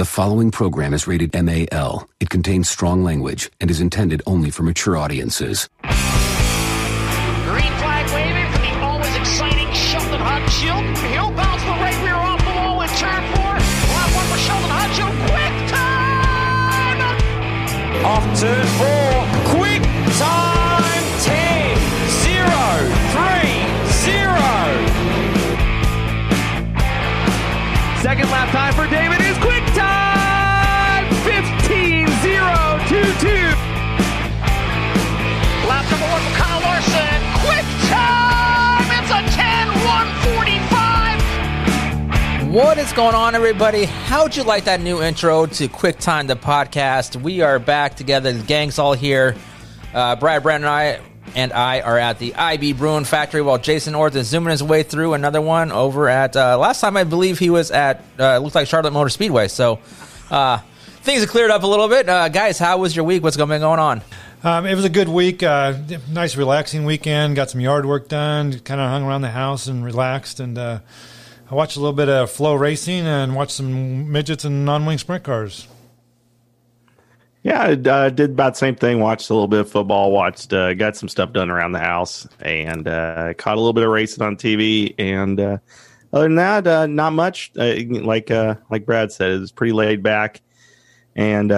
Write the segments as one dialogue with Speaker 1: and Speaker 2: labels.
Speaker 1: The following program is rated MAL. It contains strong language and is intended only for mature audiences.
Speaker 2: Green flag waving for the always exciting Sheldon Haudenschild. He'll bounce the right rear off the wall in turn four. Lap one for Sheldon Haudenschild. Quick time!
Speaker 3: Off turn four. Quick time 10 0 3 0. Second lap time for David
Speaker 4: What is going on, everybody? How'd you like that new intro to Quick Time the podcast? We are back together. The gang's all here. Uh, Brad, Brandon, and I and I are at the IB Bruin Factory while Jason Orth is zooming his way through another one over at. Uh, last time I believe he was at. Uh, it looked like Charlotte Motor Speedway. So uh, things have cleared up a little bit, uh, guys. How was your week? What's going going on?
Speaker 5: Um, it was a good week. Uh, nice, relaxing weekend. Got some yard work done. Kind of hung around the house and relaxed. And uh, I watched a little bit of FloRacing and watched some midgets and non-wing sprint cars.
Speaker 6: Yeah, I uh, did about the same thing. Watched a little bit of football. Watched, uh, got some stuff done around the house, and uh, caught a little bit of racing on TV. And uh, other than that, uh, not much. Uh, like like Brad said, it was pretty laid back. And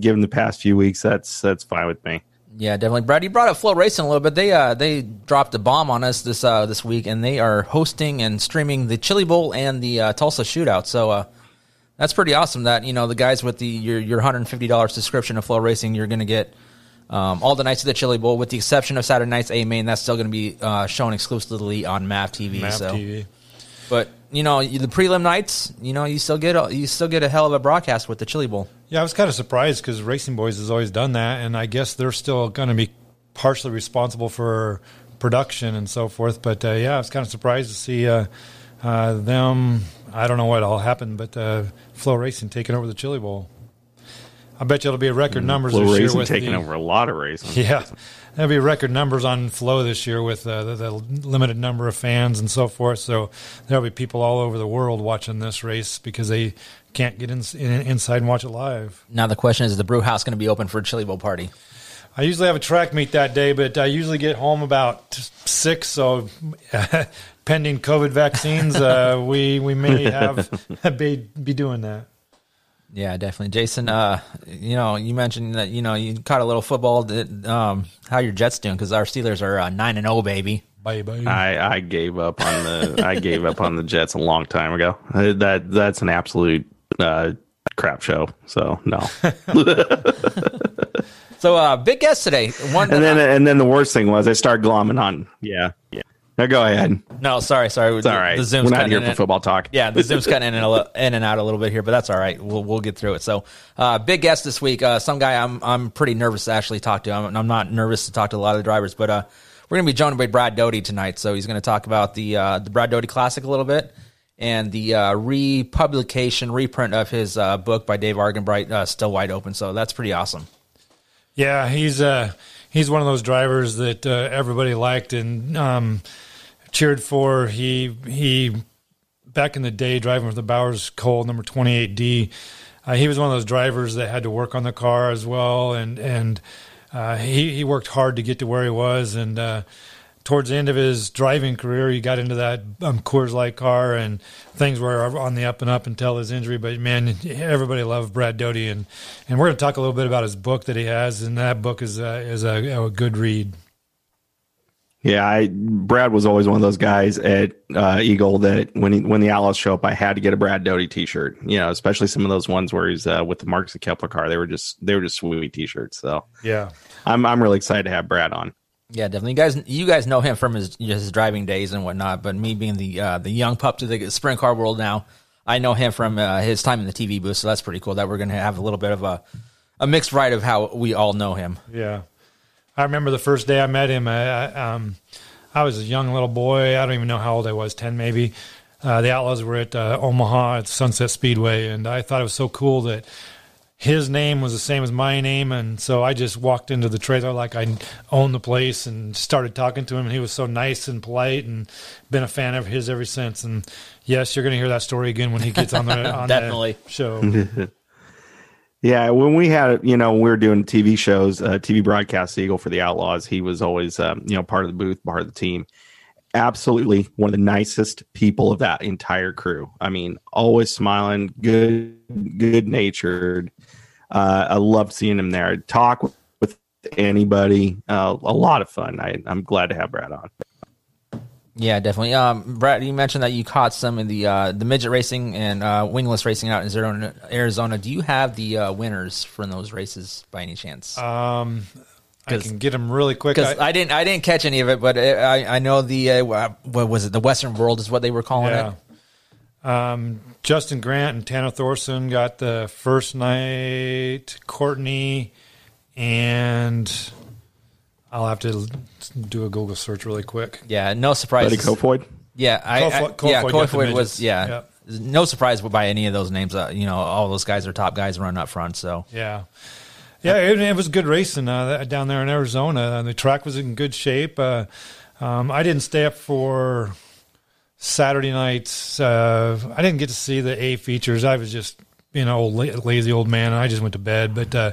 Speaker 6: given the past few weeks, that's that's fine with me.
Speaker 4: Yeah, definitely. Brad, you brought up FloRacing a little bit. They uh, they dropped a bomb on us this uh, this week, and they are hosting and streaming the Chili Bowl and the uh, Tulsa Shootout. So uh, that's pretty awesome. That you know the guys with the your your hundred and fifty dollars subscription to FloRacing, you're going to get um, all the nights of the Chili Bowl, with the exception of Saturday nights A main. That's still going to be uh, shown exclusively on MAV TV.
Speaker 5: Map
Speaker 4: so,
Speaker 5: TV.
Speaker 4: but you know the prelim nights, you know you still get a, you still get a hell of a broadcast with the Chili Bowl.
Speaker 5: Yeah, I was kind of surprised because Racing Boys has always done that, and I guess they're still going to be partially responsible for production and so forth. But uh, yeah, I was kind of surprised to see uh, uh, them. I don't know what all happened, but uh, FloRacing taking over the Chili Bowl. I bet you it'll be a record numbers
Speaker 6: Flow
Speaker 5: this year
Speaker 6: racing
Speaker 5: with
Speaker 6: taking
Speaker 5: the,
Speaker 6: over a lot of racing.
Speaker 5: Yeah, there'll be record numbers on Flo this year with uh, the, the limited number of fans and so forth. So there'll be people all over the world watching this race because they can't get in, in, inside and watch it live.
Speaker 4: Now the question is, is the brew house going to be open for a Chili Bowl party?
Speaker 5: I usually have a track meet that day, but I usually get home about six. So, pending COVID vaccines, uh, we we may have be, be doing that.
Speaker 4: Yeah, definitely, Jason. Uh, you know, you mentioned that you know you caught a little football. That, um, how your Jets doing? Because our Steelers are uh, nine and zero, baby.
Speaker 5: Bye bye.
Speaker 6: I, I gave up on the I gave up on the Jets a long time ago. Uh, That that's an absolute uh, crap show. So no.
Speaker 4: So, uh, big guest today. One.
Speaker 6: And then and then the worst thing was I started glomming on. Yeah, yeah. Now go ahead.
Speaker 4: no, sorry, sorry.
Speaker 6: It's all right.
Speaker 4: The Zoom's
Speaker 6: We're not here for
Speaker 4: and-
Speaker 6: football talk.
Speaker 4: Yeah, the Zoom's cutting in and, a li- in and out a little bit here, but that's all right. We'll we'll get through it. So, uh, big guest this week. Uh, some guy I'm I'm pretty nervous to actually talk to. I'm, I'm not nervous to talk to a lot of the drivers, but uh, we're gonna be joined by Brad Doty tonight. So he's gonna talk about the uh, the Brad Doty Classic a little bit and the uh, republication reprint of his uh, book by Dave Argabright, uh, still wide open. So that's pretty awesome.
Speaker 5: Yeah, he's uh he's one of those drivers that uh, everybody liked and um, cheered for. He he back in the day driving with the Bowers Cole number 28D. Uh, he was one of those drivers that had to work on the car as well and and uh, he he worked hard to get to where he was and uh, towards the end of his driving career, he got into that um, Coors Light car, and things were on the up and up until his injury. But man, everybody loved Brad Doty, and and we're going to talk a little bit about his book that he has, and that book is uh, is a, a good read.
Speaker 6: Yeah, I Brad was always one of those guys at uh, Eagle that when he, when the Outlaws show up, I had to get a Brad Doty T-shirt. You know, especially some of those ones where he's uh, with the Marcus Kepler car. They were just they were just sweet T-shirts. So
Speaker 5: Yeah,
Speaker 6: I'm I'm really excited to have Brad on.
Speaker 4: Yeah, definitely. You guys, you guys know him from his his driving days and whatnot. But me being the uh, the young pup to the sprint car world now, I know him from uh, his time in the TV booth. So that's pretty cool. That we're going to have a little bit of a a mixed ride of how we all know him.
Speaker 5: yeah. I remember the first day I met him. I, I, um, I was a young little boy. I don't even know how old I was, ten maybe. Uh, the Outlaws were at uh, Omaha at Sunset Speedway, and I thought it was so cool that his name was the same as my name, and so I just walked into the trailer like I owned the place and started talking to him. And he was so nice and polite, and been a fan of his ever since. And yes, you're going to hear that story again when he gets on the on
Speaker 4: Definitely.
Speaker 5: the show.
Speaker 6: Yeah, when we had, you know, we were doing TV shows, uh, TV broadcast Eagle for the Outlaws. He was always, um, you know, part of the booth, part of the team. Absolutely one of the nicest people of that entire crew. I mean, always smiling, good, good natured. Uh, I loved seeing him there. Talk with anybody. Uh, a lot of fun. I, I'm glad to have Brad on.
Speaker 4: Yeah, definitely. Um, Brad, you mentioned that you caught some of the uh, the midget racing and uh, wingless racing out in Arizona. Arizona. Do you have the uh, winners from those races by any chance?
Speaker 5: Um, I can get them really quick.
Speaker 4: Because
Speaker 5: I-
Speaker 4: I, didn't, I didn't catch any of it, but uh, I, I know the uh, what was it? The Western World is what they were calling
Speaker 5: yeah.
Speaker 4: it.
Speaker 5: Um, Justin Grant and Tanner Thorson got the first night. Courtney and I'll have to do a Google search really quick.
Speaker 4: Yeah, no
Speaker 6: Buddy
Speaker 4: surprises.
Speaker 6: Kofoid.
Speaker 4: Yeah, I, I
Speaker 5: Kofoid-
Speaker 4: yeah,
Speaker 5: Kofoid got the
Speaker 4: Kofoid was yeah.
Speaker 5: Yep.
Speaker 4: No surprise by any of those names. Uh, you know, all those guys are top guys running up front. So
Speaker 5: Yeah. Yeah, it, it was good racing uh, down there in Arizona. And the track was in good shape. Uh, um, I didn't stay up for Saturday nights. Uh, I didn't get to see the A features. I was just, you know, old, lazy old man, and I just went to bed. But uh,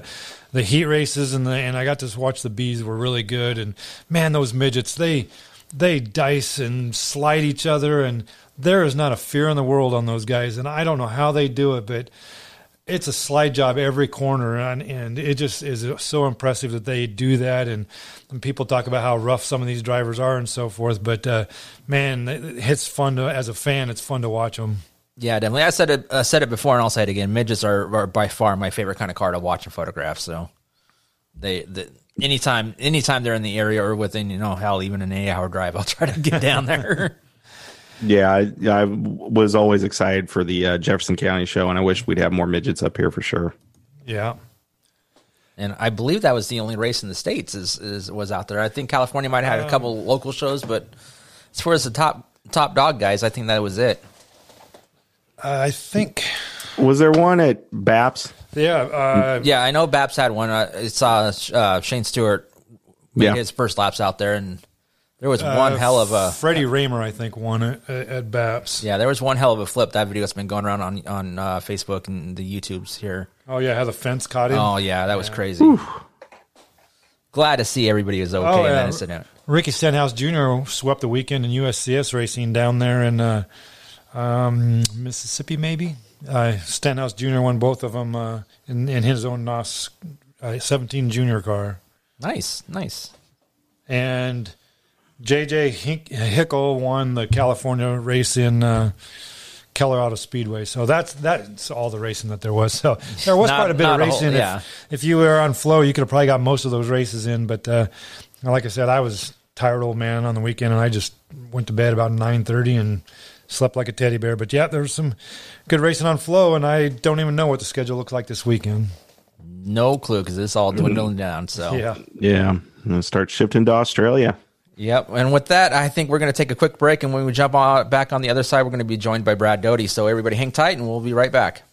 Speaker 5: the heat races and the and I got to watch the bees were really good. And man, those midgets they they dice and slide each other, and there is not a fear in the world on those guys. And I don't know how they do it, but it's a slide job every corner, and, and it just is so impressive that they do that. And, and people talk about how rough some of these drivers are and so forth, but uh, man, it's fun to as a fan. It's fun to watch them.
Speaker 4: Yeah, definitely. I said it. I said it before, and I'll say it again. Midgets are, are by far my favorite kind of car to watch and photograph. So they, the anytime anytime they're in the area or within you know hell even an eight hour drive, I'll try to get down there.
Speaker 6: Yeah, I, I was always excited for the uh, Jefferson County show, and I wish we'd have more midgets up here for sure.
Speaker 5: Yeah,
Speaker 4: and I believe that was the only race in the states is, is was out there. I think California might have had a couple local shows, but as far as the top top dog guys, I think that was it.
Speaker 5: I think.
Speaker 6: Was there one at Baps?
Speaker 5: Yeah, uh,
Speaker 4: Yeah, I know BAPS had one. I I saw uh, Shane Stewart make
Speaker 6: Yeah.
Speaker 4: his first laps out there, and there was one
Speaker 5: uh,
Speaker 4: hell of a
Speaker 5: Freddie Rahmer, I think, won it at, at BAPS.
Speaker 4: yeah, there was one hell of a flip. That video's been going around on on uh, Facebook and the YouTubes here.
Speaker 5: Oh yeah, how the fence caught him.
Speaker 4: Oh yeah, that was crazy. Glad to see everybody was okay
Speaker 5: Oh,
Speaker 4: in that incident.
Speaker 5: Ricky Stenhouse Jr. swept the weekend in USCS racing down there in uh, um, Mississippi, maybe. Uh, Stenhouse Jr. won both of them uh, in, in his own NOS uh, 17 junior car.
Speaker 4: Nice, nice.
Speaker 5: And JJ Hink- Hickle won the California race in uh, Keller Auto Speedway. So that's that's all the racing that there was. So there was
Speaker 4: Not-
Speaker 5: quite a bit of
Speaker 4: a whole-
Speaker 5: racing. If-
Speaker 4: yeah.
Speaker 5: if, you were on Flo, you could have probably got most of those races in. But uh, like I said, I was tired old man on the weekend, and I just went to bed about nine thirty and slept like a teddy bear. But yeah, there was some good racing on Flo, and I don't even know what the schedule looks like this weekend.
Speaker 4: No clue because it's all dwindling down. So
Speaker 5: Yeah.
Speaker 6: Yeah, I'm gonna start shifting to Australia.
Speaker 4: Yep. And with that, I think we're going to take a quick break. And when we jump on, back on the other side, we're going to be joined by Brad Doty. So everybody hang tight and we'll be right back.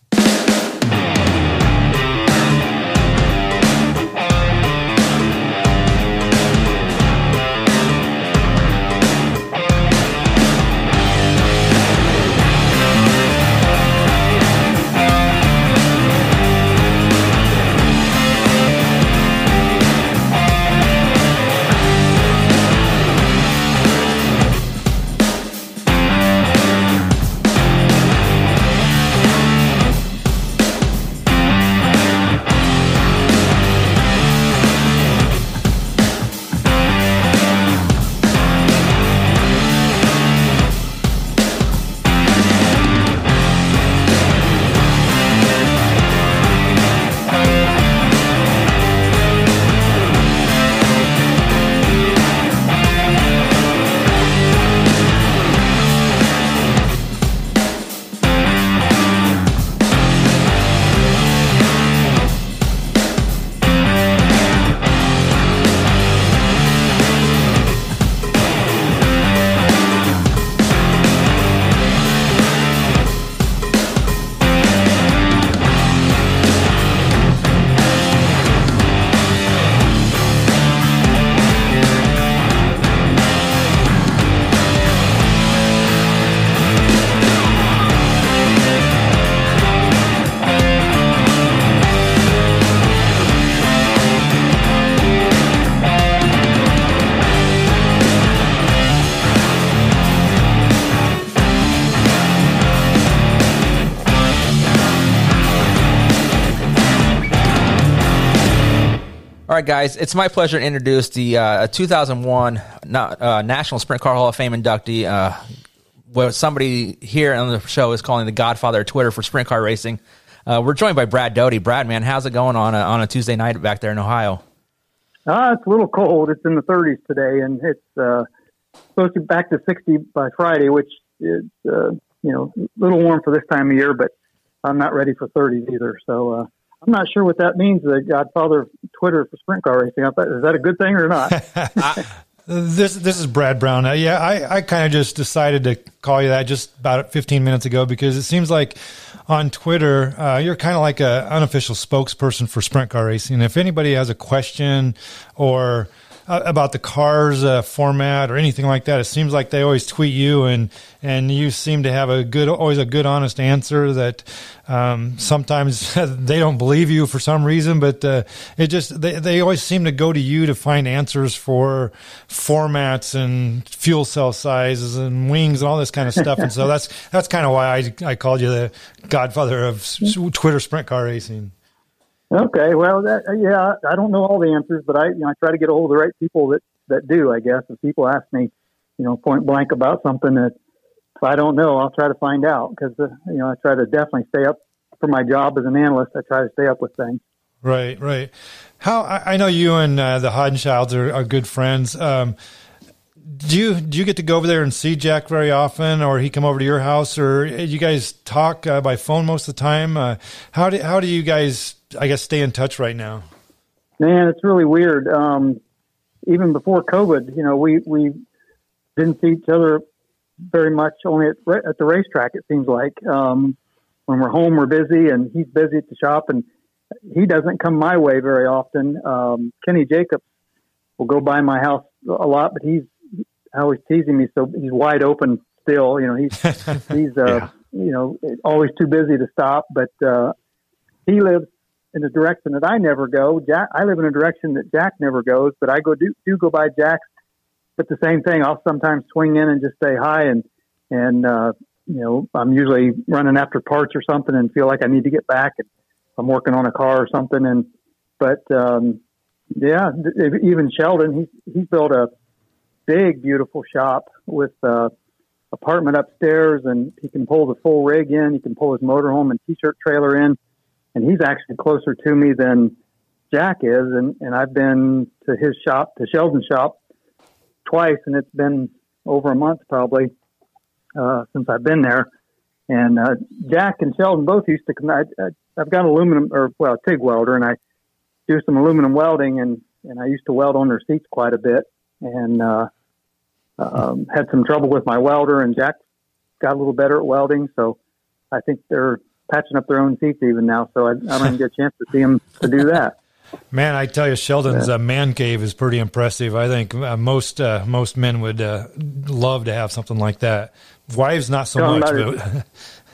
Speaker 4: All right, guys, it's my pleasure to introduce the uh, 2001 uh, National Sprint Car Hall of Fame inductee. Uh, what somebody here on the show is calling the Godfather of Twitter for sprint car racing. Uh, we're joined by Brad Doty. Brad, man, how's it going on a, on a Tuesday night back there in Ohio?
Speaker 7: Uh, it's a little cold. It's in the 30s today, and it's uh, supposed to be back to 60 by Friday, which is uh, you know a little warm for this time of year. But I'm not ready for 30s either. So uh, I'm not sure what that means. The Godfather of Twitter for sprint car racing. Is that a good thing or not?
Speaker 5: This this is Brad Brown. Uh, yeah, I, I kind of just decided to call you that just about 15 minutes ago because it seems like on Twitter uh, you're kind of like an unofficial spokesperson for sprint car racing. If anybody has a question or uh, about the cars uh, format or anything like that. It seems like they always tweet you, and and you seem to have a good, always a good, honest answer. That um, sometimes they don't believe you for some reason, but uh, it just they they always seem to go to you to find answers for formats and fuel cell sizes and wings and all this kind of stuff. and so that's that's kind of why I I called you the godfather of Twitter sprint car racing.
Speaker 7: Okay, well, that, yeah, I don't know all the answers, but I, you know, I try to get a hold of the right people that that do. I guess if people ask me, you know, point blank about something that if I don't know, I'll try to find out because uh, you know I try to definitely stay up for my job as an analyst. I try to stay up with things.
Speaker 5: Right, right. How I, I know you and uh, the Haudenschilds are, are good friends. Um, do you do you get to go over there and see Jack very often, or he come over to your house, or you guys talk uh, by phone most of the time? Uh, how do how do you guys, I guess, stay in touch right now?
Speaker 7: Man, it's really weird. Um, even before COVID, you know, we we didn't see each other very much. Only at, at the racetrack, it seems like. Um, when we're home, we're busy, and he's busy at the shop, and he doesn't come my way very often. Um, Kenny Jacobs will go by my house a lot, but he's always teasing me. So he's wide open still. You know, he's he's uh, yeah. you know always too busy to stop. But uh, he lives in a direction that I never go. Jack, I live in a direction that Jack never goes, but I go do do go by Jack's. But the same thing, I'll sometimes swing in and just say hi, and and uh, you know I'm usually running after parts or something, and feel like I need to get back. And I'm working on a car or something, and but um, yeah, even Sheldon, he's he's built a big, beautiful shop with uh, apartment upstairs, and he can pull the full rig in. He can pull his motorhome and t-shirt trailer in, and he's actually closer to me than Jack is. And and I've been to his shop, to Sheldon's shop, twice, and it's been over a month probably uh, since I've been there. And uh, Jack and Sheldon both used to come. I, I, I've got aluminum or well, TIG welder, and I do some aluminum welding, and and I used to weld on their seats quite a bit and uh, um, had some trouble with my welder, and Jack got a little better at welding. So I think they're patching up their own seats even now. So I, I don't even get a chance to see them to do that.
Speaker 5: Man, I tell you, Sheldon's uh, man cave is pretty impressive. I think uh, most uh, most men would uh, love to have something like that. Wives, not so much. But
Speaker 7: his,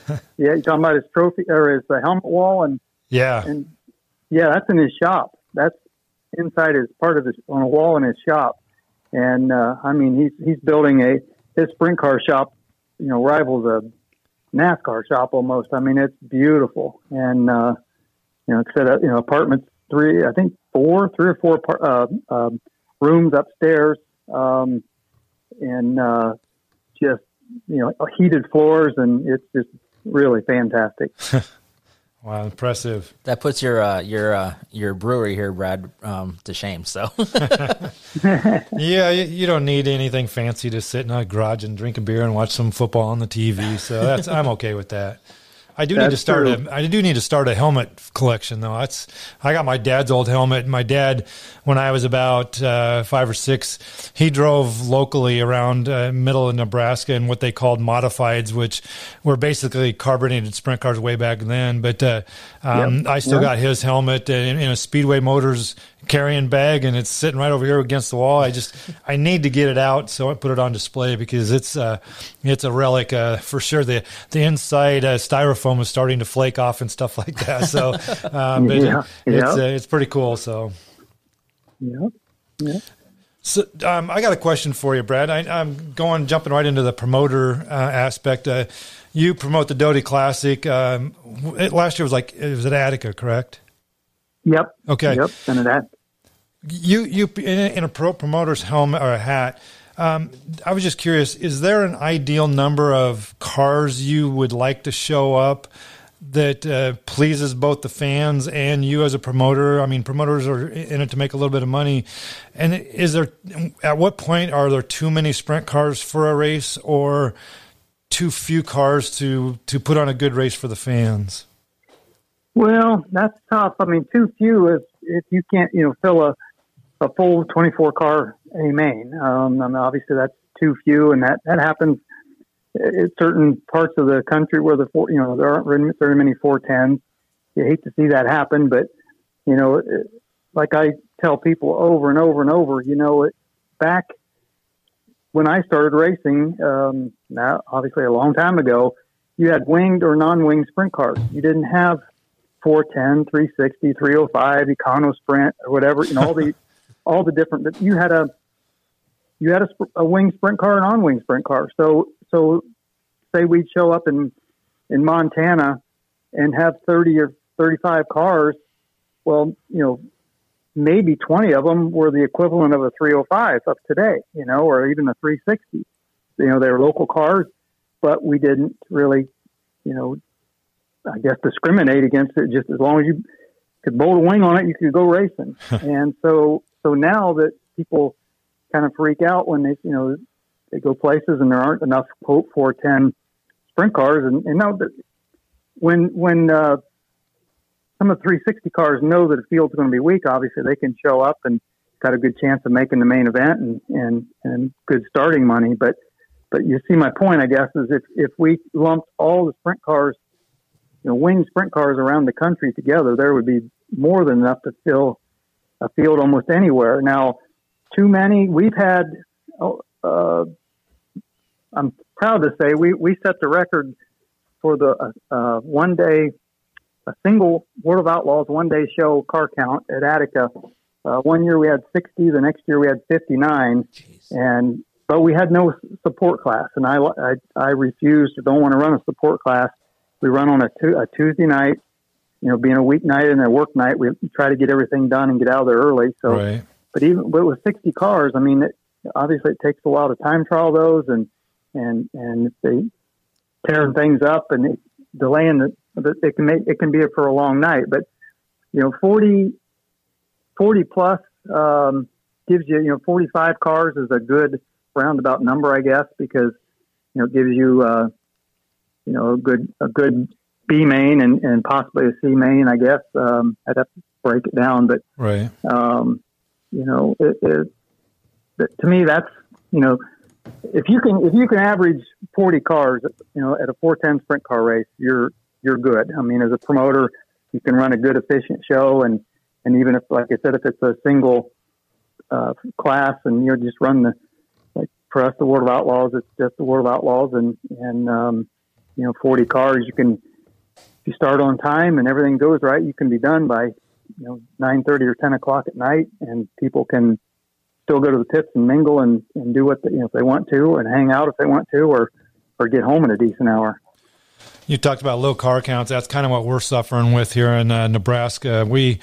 Speaker 7: yeah, you're talking about his trophy or his uh, helmet wall, and
Speaker 5: yeah,
Speaker 7: and yeah, that's in his shop. That's inside his part of his on a wall in his shop. And uh, I mean, he's he's building a his sprint car shop, you know, rivals a NASCAR shop almost. I mean, it's beautiful, and uh, you know, it's set up, you know, apartments three, I think four, three or four uh, uh, rooms upstairs, um, and uh, just you know, heated floors, and it's just really fantastic.
Speaker 5: Wow, impressive!
Speaker 4: That puts your uh, your uh, your brewery here, Brad, um, to shame. So,
Speaker 5: yeah, you, you, don't need anything fancy to sit in a garage and drink a beer and watch some football on the TV. So that's I'm okay with that. I do That's need to start true. a I do need to start a helmet collection though. That's I got my dad's old helmet. My dad, when I was about uh, five or six, he drove locally around uh, middle of Nebraska in what they called modifieds, which were basically carbonated sprint cars way back then. But uh, um, yep. I still yep. got his helmet in, in a Speedway Motors carrying bag and it's sitting right over here against the wall. I just I need to get it out so I put it on display because it's uh it's a relic uh, for sure. The the inside uh, styrofoam is starting to flake off and stuff like that. So uh, but yeah, it's yeah. Uh, it's pretty cool. So
Speaker 7: yeah, yeah.
Speaker 5: So um, I got a question for you, Brad. I, am going jumping right into the promoter uh, aspect. Uh, you promote the Doty Classic. Um, it, last year was like it was at Attica, correct?
Speaker 7: Yep.
Speaker 5: Okay.
Speaker 7: Yep. And that.
Speaker 5: You you in a pro promoter's helmet or a hat. Um, I was just curious: is there an ideal number of cars you would like to show up that uh, pleases both the fans and you as a promoter? I mean, promoters are in it to make a little bit of money. And is there at what point are there too many sprint cars for a race, or too few cars to to put on a good race for the fans?
Speaker 7: Well, that's tough. I mean, too few is if you can't, you know, fill a a full 24 car A main. Um, I mean, obviously that's too few, and that that happens in certain parts of the country where the four, you know there aren't very many 410s. You hate to see that happen, but you know, like I tell people over and over and over, you know, it, back when I started racing, um, now obviously a long time ago, you had winged or non-winged sprint cars. You didn't have 410, 360, 305, Econo Sprint, or whatever. You know, all the all the different. But you had a you had a, a wing sprint car and on wing sprint car. So so say we'd show up in in Montana and have 30 or 35 cars. Well, you know, maybe 20 of them were the equivalent of a 305 of today, you know, or even a 360. You know, they were local cars, but we didn't really, you know, I guess discriminate against it. Just as long as you could bolt a wing on it, you could go racing. and so, so now that people kind of freak out when they, you know, they go places and there aren't enough quote 410 sprint cars, and, and now that when when uh, some of the 360 cars know that a field's going to be weak, obviously they can show up and got a good chance of making the main event and and and good starting money. But but you see my point, I guess, is if if we lumped all the sprint cars, you know, wing sprint cars around the country together, there would be more than enough to fill a field almost anywhere. Now, too many. We've had. Oh, uh, I'm proud to say we we set the record for the uh, uh, one day, a single World of Outlaws one day show car count at Attica. Uh, one year we had 60, the next year we had 59, Jeez. and but we had no support class, and I I, I refused or don't want to run a support class. We run on a, tu- a Tuesday night, you know, being a weeknight and a work night, we try to get everything done and get out of there early. So, right. but even but with 60 cars, I mean, it, obviously it takes a while to time trial those and and and they tear things up and delaying the, it can make it can be for a long night. But you know, 40, 40 plus um, gives you you know forty five cars is a good roundabout number, I guess, because you know it gives you uh, you know a good a good B main and, and possibly a C main, I guess. Um, I'd have to break it down, but
Speaker 5: right.
Speaker 7: Um, you know, it, it, to me, that's you know if you can if you can average 40 cars, you know, at a 410 sprint car race, you're you're good. I mean, as a promoter, you can run a good efficient show, and and even if, like I said, if it's a single uh, class and you know, just run the like for us, the World of Outlaws, it's just the World of Outlaws, and and um, you know, 40 cars, you can if you start on time and everything goes right, you can be done by you know 9:30 or 10 o'clock at night, and people can still go to the pits and mingle and, and do what they, you know, if they want to and hang out if they want to or or get home in a decent hour.
Speaker 5: You talked about low car counts. That's kind of what we're suffering with here in uh, Nebraska. We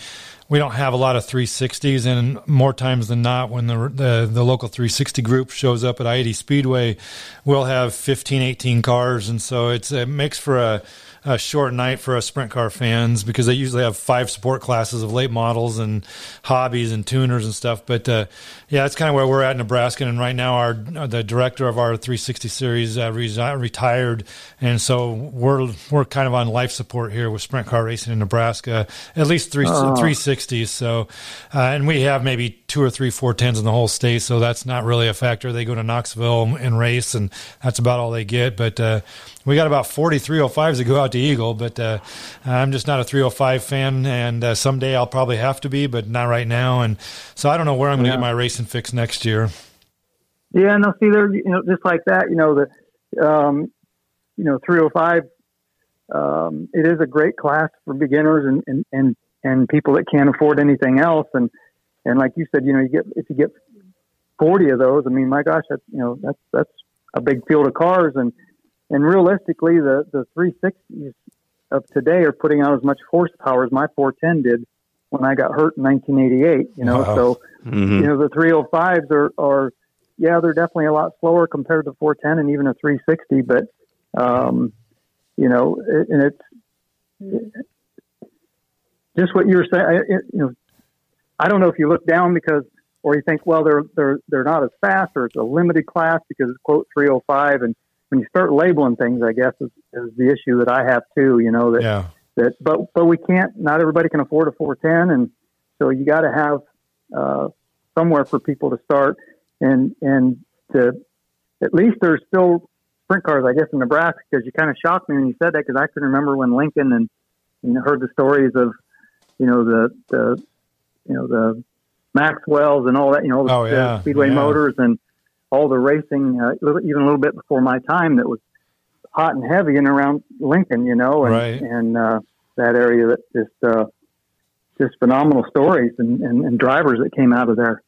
Speaker 5: we don't have a lot of 360s, and more times than not, when the the, the local 360 group shows up at I-80 Speedway, we'll have 15, 18 cars, and so it's it makes for a a short night for us sprint car fans because they usually have five support classes of late models and hobbies and tuners and stuff. But uh, yeah, that's kind of where we're at in Nebraska. And right now, our the director of our 360 series uh, retired, and so we're we're kind of on life support here with sprint car racing in Nebraska. At least three oh. 360s. So, uh, and we have maybe two or three 410s in the whole state, so that's not really a factor. They go to Knoxville and race, and that's about all they get. But uh, we got about 40 305s that go out to Eagle, but uh, I'm just not a 305 fan, and uh, someday I'll probably have to be, but not right now. And so I don't know where I'm going to yeah. get my racing fix next year.
Speaker 7: Yeah, no, see, there, you know, just like that, you know, the, um, you know, 305, um, it is a great class for beginners and, and, and, and people that can't afford anything else. And, and like you said, you know, you get, if you get 40 of those, I mean, my gosh, that's, you know, that's, that's a big field of cars. And, and realistically, the the 360s of today are putting out as much horsepower as my 410 did when I got hurt in 1988. You know,
Speaker 5: Wow.
Speaker 7: so
Speaker 6: Mhm.
Speaker 7: you know the 305s are are yeah they're definitely a lot slower compared to 410 and even a 360, but um, you know, it, and it's just what you're saying. I, it, you know, I don't know if you look down because, or you think, well, they're they're they're not as fast, or it's a limited class because it's quote 305. And when you start labeling things, I guess is, is the issue that I have too. You know that
Speaker 5: Yeah.
Speaker 7: that, but but we can't. Not everybody can afford a 410, and so you got to have uh, somewhere for people to start, and and to at least there's still sprint cars, I guess, in Nebraska. Because you kind of shocked me when you said that, because I can remember when Lincoln and you know, heard the stories of you know the the you know the Maxwells and all that. You know, the,
Speaker 5: Oh, yeah,
Speaker 7: the Speedway
Speaker 5: yeah.
Speaker 7: motors and all the racing, uh, even a little bit before my time, that was hot and heavy and around Lincoln, you know, and,
Speaker 5: Right.
Speaker 7: and uh, that area that just uh, just phenomenal stories and, and, and drivers that came out of there.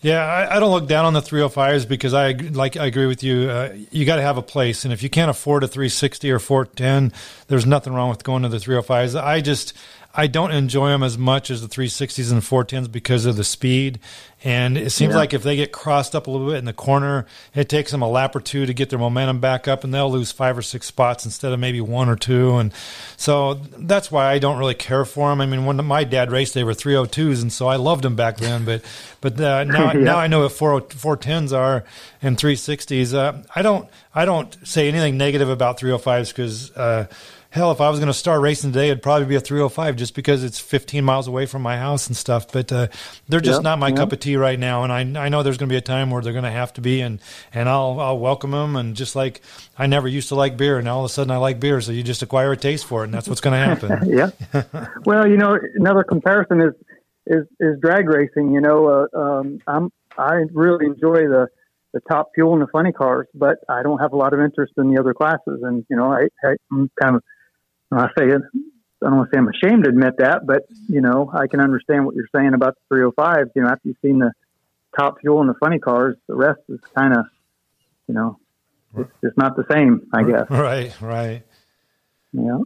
Speaker 5: Yeah, I, I don't look down on the 305s because I like I agree with you. Uh, you got to have a place, and if you can't afford a 360 or 410, there's nothing wrong with going to the 305s. I just I don't enjoy them as much as the 360s and 410s because of the speed. And it seems
Speaker 7: Yeah.
Speaker 5: like if they get crossed up a little bit in the corner, it takes them a lap or two to get their momentum back up, and they'll lose five or six spots instead of maybe one or two. And so that's why I don't really care for them. I mean, when my dad raced, they were 302s, and so I loved them back then. But but uh, now
Speaker 7: Yeah.
Speaker 5: now I know what 40 410s are and 360s. Uh, I don't I don't say anything negative about 305s because. Uh, Hell, if I was going to start racing today, it'd probably be a 305 just because it's 15 miles away from my house and stuff. But uh, they're just
Speaker 7: Yep,
Speaker 5: not my
Speaker 7: yep.
Speaker 5: cup of tea right now, and I I know there's going to be a time where they're going to have to be, and and I'll I'll welcome them. And just like I never used to like beer, and all of a sudden I like beer, so you just acquire a taste for it, and that's what's going to happen.
Speaker 7: yeah. well, you know, another comparison is is is drag racing. You know, uh, um, I'm I really enjoy the the top fuel and the funny cars, but I don't have a lot of interest in the other classes. And you know, I, I I'm kind of I say it. I don't want to say I'm ashamed to admit that, but you know, I can understand what you're saying about the 305s. You know, after you've seen the top fuel and the funny cars, the rest is kind of, you know, it's just not the same. I guess.
Speaker 5: right, right.
Speaker 7: Yeah.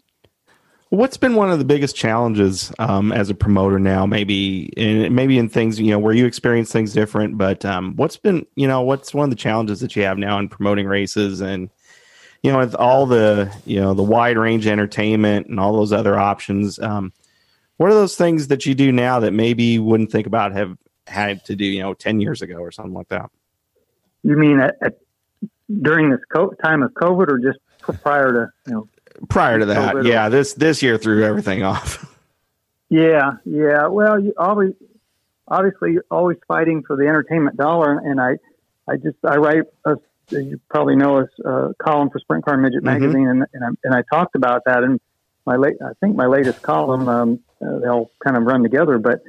Speaker 6: What's been one of the biggest challenges um, as a promoter now? Maybe in, maybe in things you know where you experience things different, but um, what's been you know what's one of the challenges that you have now in promoting races and you know with all the you know the wide range entertainment and all those other options. Um, what are those things that you do now that maybe you wouldn't think about have had to do you know ten years ago or something like that?
Speaker 7: You mean at, at during this co- time of COVID, or just prior to you know?
Speaker 6: Prior to that,
Speaker 7: COVID.
Speaker 6: yeah, this this year threw everything off.
Speaker 7: Yeah, yeah. Well, you always obviously you're always fighting for the entertainment dollar, and I, I just I write a, you probably know a uh, column for Sprint Car Midget
Speaker 6: Mhm.
Speaker 7: magazine, and and I, and I talked about that in my late I think my latest column. Um, uh, they all kind of run together, but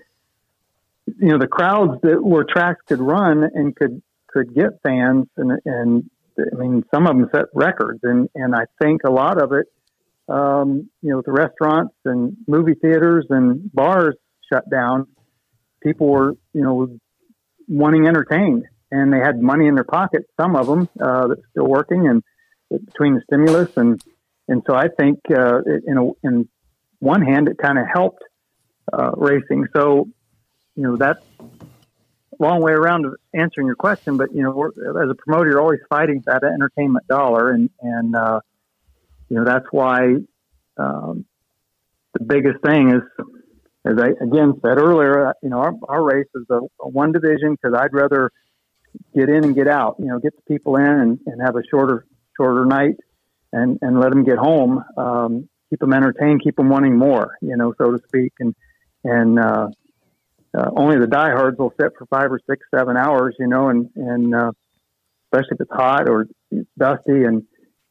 Speaker 7: you know the crowds that where tracks could run and could could get fans, and and I mean some of them set records, and and I think a lot of it um, you know, the restaurants and movie theaters and bars shut down, people were, you know, wanting entertained and they had money in their pocket, some of them, uh, that's still working and between the stimulus. And, and so I think, uh, in a, in one hand, it kind of helped, uh, racing. So, you know, that's a long way around of answering your question, but, you know, as a promoter, you're always fighting that entertainment dollar and, and, uh, you know that's why um, the biggest thing is, as I again said earlier, uh, you know our, our race is a, a one division because I'd rather get in and get out. You know, get the people in and, and have a shorter shorter night and and let them get home. Um, keep them entertained, keep them wanting more. You know, so to speak, and and uh, uh, only the diehards will sit for five or six, seven hours. You know, and and uh, especially if it's hot or it's dusty and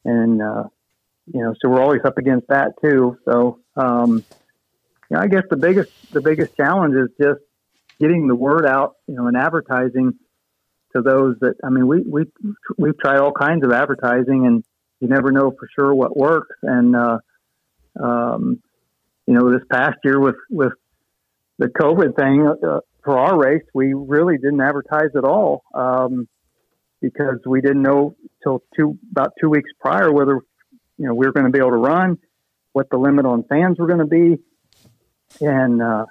Speaker 7: and uh, you know, so we're always up against that too. So, um, you know, I guess the biggest the biggest challenge is just getting the word out, you know, and advertising to those that. I mean, we we we've tried all kinds of advertising, and you never know for sure what works. And uh, um, you know, this past year with with the COVID thing uh, for our race, we really didn't advertise at all um, because we didn't know till two about two weeks prior whether you know we were going to be able to run, what the limit on fans were going to be, and uh,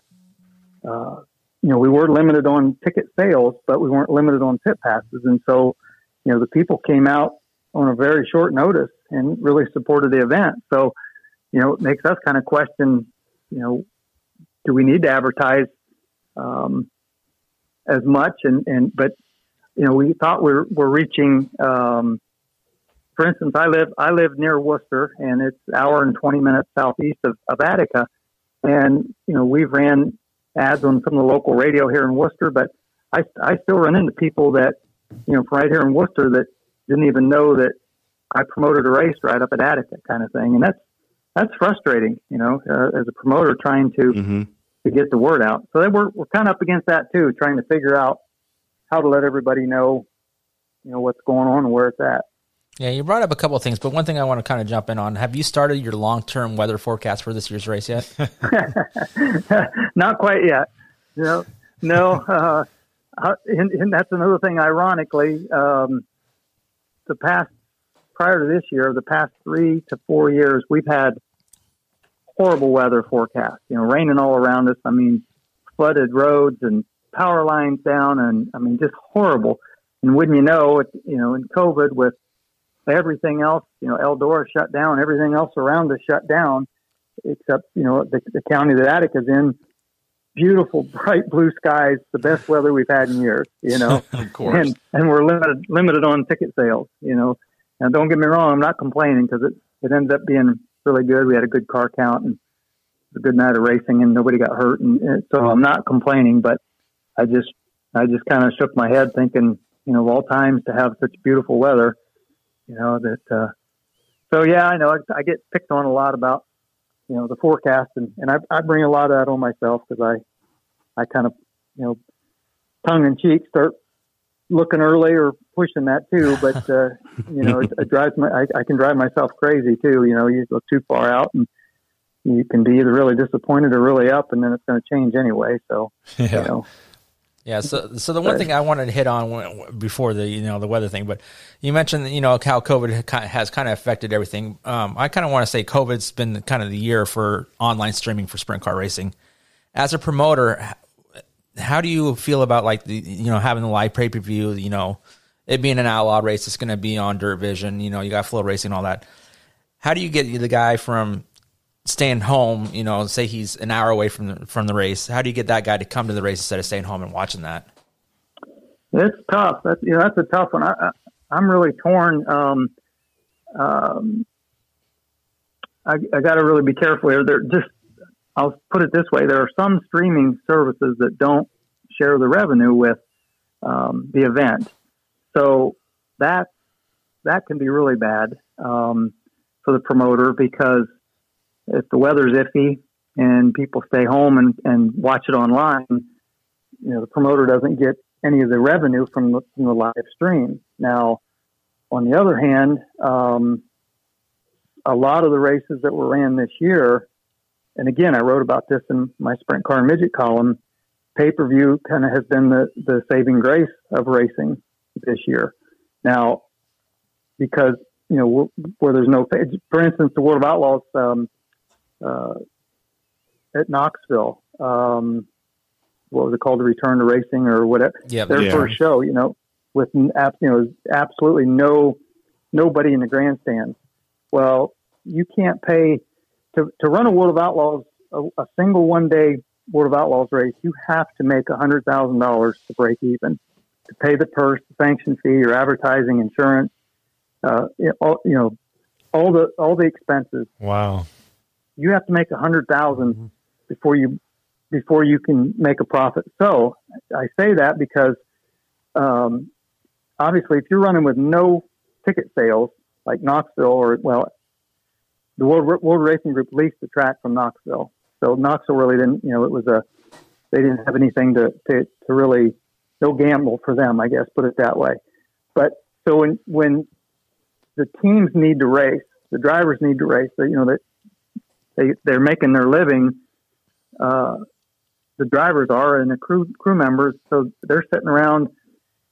Speaker 7: uh, you know, we were limited on ticket sales, but we weren't limited on pit passes. And so, you know, the people came out on a very short notice and really supported the event. So, you know, it makes us kind of question, you know, do we need to advertise um, as much? And, and, but, you know, we thought we're, we're reaching, um, for instance, I live, I live near Wooster and it's hour and 20 minutes southeast of, of Attica. And, you know, we've ran ads on some of the local radio here in Wooster, but I, I still run into people that, you know, right here in Wooster that didn't even know that I promoted a race right up at Attica kind of thing. And that's, that's frustrating, you know, uh, as a promoter trying to,
Speaker 6: Mm-hmm.
Speaker 7: to get the word out. So we're, we're kind of up against that too, trying to figure out how to let everybody know, you know, what's going on and where it's at.
Speaker 4: Yeah, you brought up a couple of things, but one thing I want to kind of jump in on: Have you started your long-term weather forecast for this year's race yet?
Speaker 7: Not quite yet. No, no. Uh, uh, and, and that's another thing. Ironically, um, the past prior to this year, the past three to four years, we've had horrible weather forecasts. You know, raining all around us. I mean, flooded roads and power lines down, and I mean, just horrible. And wouldn't you know, it, you know, in COVID with everything else, you know, Eldora shut down, everything else around us shut down, except you know the, the county that Attica's in. Beautiful, bright blue skies, the best weather we've had in years. You know,
Speaker 6: Of course.
Speaker 7: and and we're limited limited on ticket sales. You know, and don't get me wrong, I'm not complaining because it it ended up being really good. We had a good car count and a good night of racing, and nobody got hurt, and, and so I'm not complaining. But I just I just kind of shook my head, thinking, you know, of all times to have such beautiful weather, you know that. uh So yeah, I know I, I get picked on a lot about you know the forecast, and and I, I bring a lot of that on myself because I I kind of you know tongue in cheek start looking early or pushing that too. But uh, you know, it, it drives my I, I can drive myself crazy too. You know, you go too far out and you can be either really disappointed or really up, and then it's going to change anyway. So you know,
Speaker 4: Yeah. So, so the one thing I wanted to hit on when- before the you know the weather thing, but you mentioned you know how COVID has kind of affected everything. Um, I kind of want to say COVID's been kind of the year for online streaming for sprint car racing. As a promoter, how do you feel about like the you know having the live pay per view? You know, it being an outlaw race, it's going to be on DIRTVision. You know, you got FloRacing, all that. How do you get the guy from staying home? You know, say he's an hour away from the, from the race. How do you get that guy to come to the race instead of staying home and watching that?
Speaker 7: It's tough. That's you know that's a tough one. I, I'm really torn. Um, um, I, I got to really be careful here. There just I'll put it this way: there are some streaming services that don't share the revenue with um, the event, so that that can be really bad um, for the promoter because if the weather's iffy and people stay home and, and watch it online, you know the promoter doesn't get any of the revenue from the, from the live stream. Now, on the other hand, um, a lot of the races that were ran this year, and again, I wrote about this in my sprint car midget column. Pay per view kind of has been the, the saving grace of racing this year. Now, because you know where, where there's no, for instance, the World of Outlaws um, uh, at Knoxville. Um, what was it called? The Return to Racing or whatever.
Speaker 4: Yeah,
Speaker 7: Their
Speaker 6: Yeah.
Speaker 7: first show, you know, with you know absolutely no nobody in the grandstands. Well, you can't pay to to run a World of Outlaws a, a single one day World of Outlaws race. You have to make a hundred thousand dollars to break even to pay the purse, the sanction fee, your advertising, insurance, uh, you know, all, you know, all the all the expenses
Speaker 5: Wow.
Speaker 7: You have to make a hundred thousand before you before you can make a profit. So I say that because um, obviously, if you're running with no ticket sales like Knoxville or well, the World World Racing Group leased the track from Knoxville, so Knoxville really didn't. You know, it was a they didn't have anything to to, to really no gamble for them, I guess, put it that way. But so when when the teams need to race, the drivers need to race. They, you know, that they they're making their living. Uh, the drivers are and the crew crew members, so they're sitting around.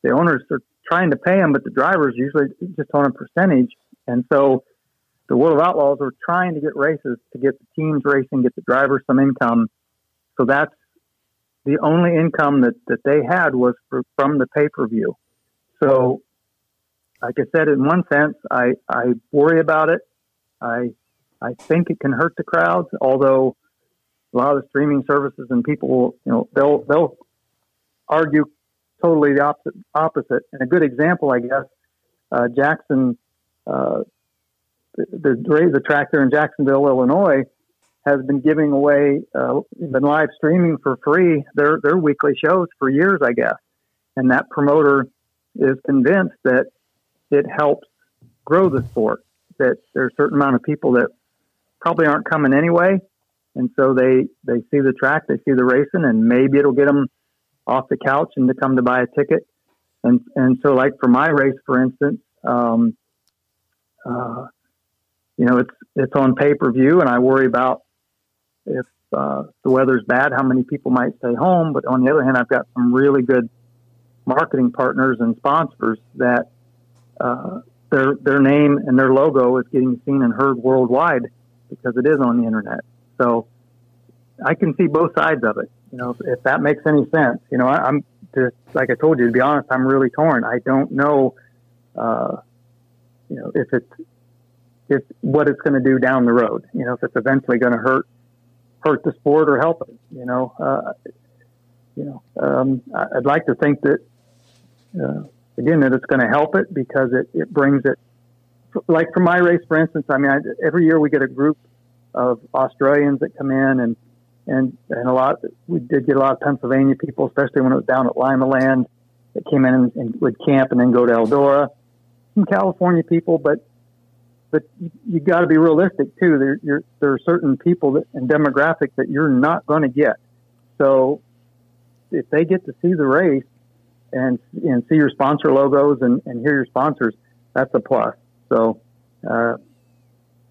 Speaker 7: The owners are trying to pay them, but the drivers usually just on a percentage. And so, the World of Outlaws are trying to get races to get the teams racing, get the drivers some income. So that's the only income that, that they had was for, from the pay per view. So, like I said, in one sense, I, I worry about it. I I think it can hurt the crowds, although a lot of the streaming services and people, you know, they'll they'll argue totally the opposite. Opposite. And a good example, I guess, uh, Jackson, uh, the, the the track there in Jacksonville, Illinois, has been giving away, uh, been live streaming for free their their weekly shows for years, I guess. And that promoter is convinced that it helps grow the sport. That there's a certain amount of people that probably aren't coming anyway, and so they they see the track, they see the racing, and maybe it'll get them off the couch and to come to buy a ticket. And and so, like for my race, for instance, um, uh, you know, it's it's on pay per view, and I worry about if uh, the weather's bad, how many people might stay home. But on the other hand, I've got some really good marketing partners and sponsors that uh, their their name and their logo is getting seen and heard worldwide because it is on the internet. So I can see both sides of it. You know, if, if that makes any sense. You know, I, am just like I told you. To be honest, I'm really torn. I don't know. Uh, you know, if it's if what it's going to do down the road. You know, if it's eventually going to hurt hurt the sport or help it. You know, uh, you know, um, I'd like to think that uh, again that it's going to help it because it, it brings it. Like for my race, for instance, I mean, I, every year we get a group of Australians that come in and and and a lot we did get a lot of Pennsylvania people, especially when it was down at Limaland, that came in and, and would camp and then go to Eldora. Some California people, but but you, you got to be realistic too. There you're, there are certain people that, and demographics that you're not going to get. So if they get to see the race and and see your sponsor logos and, and hear your sponsors, that's a plus. So, uh,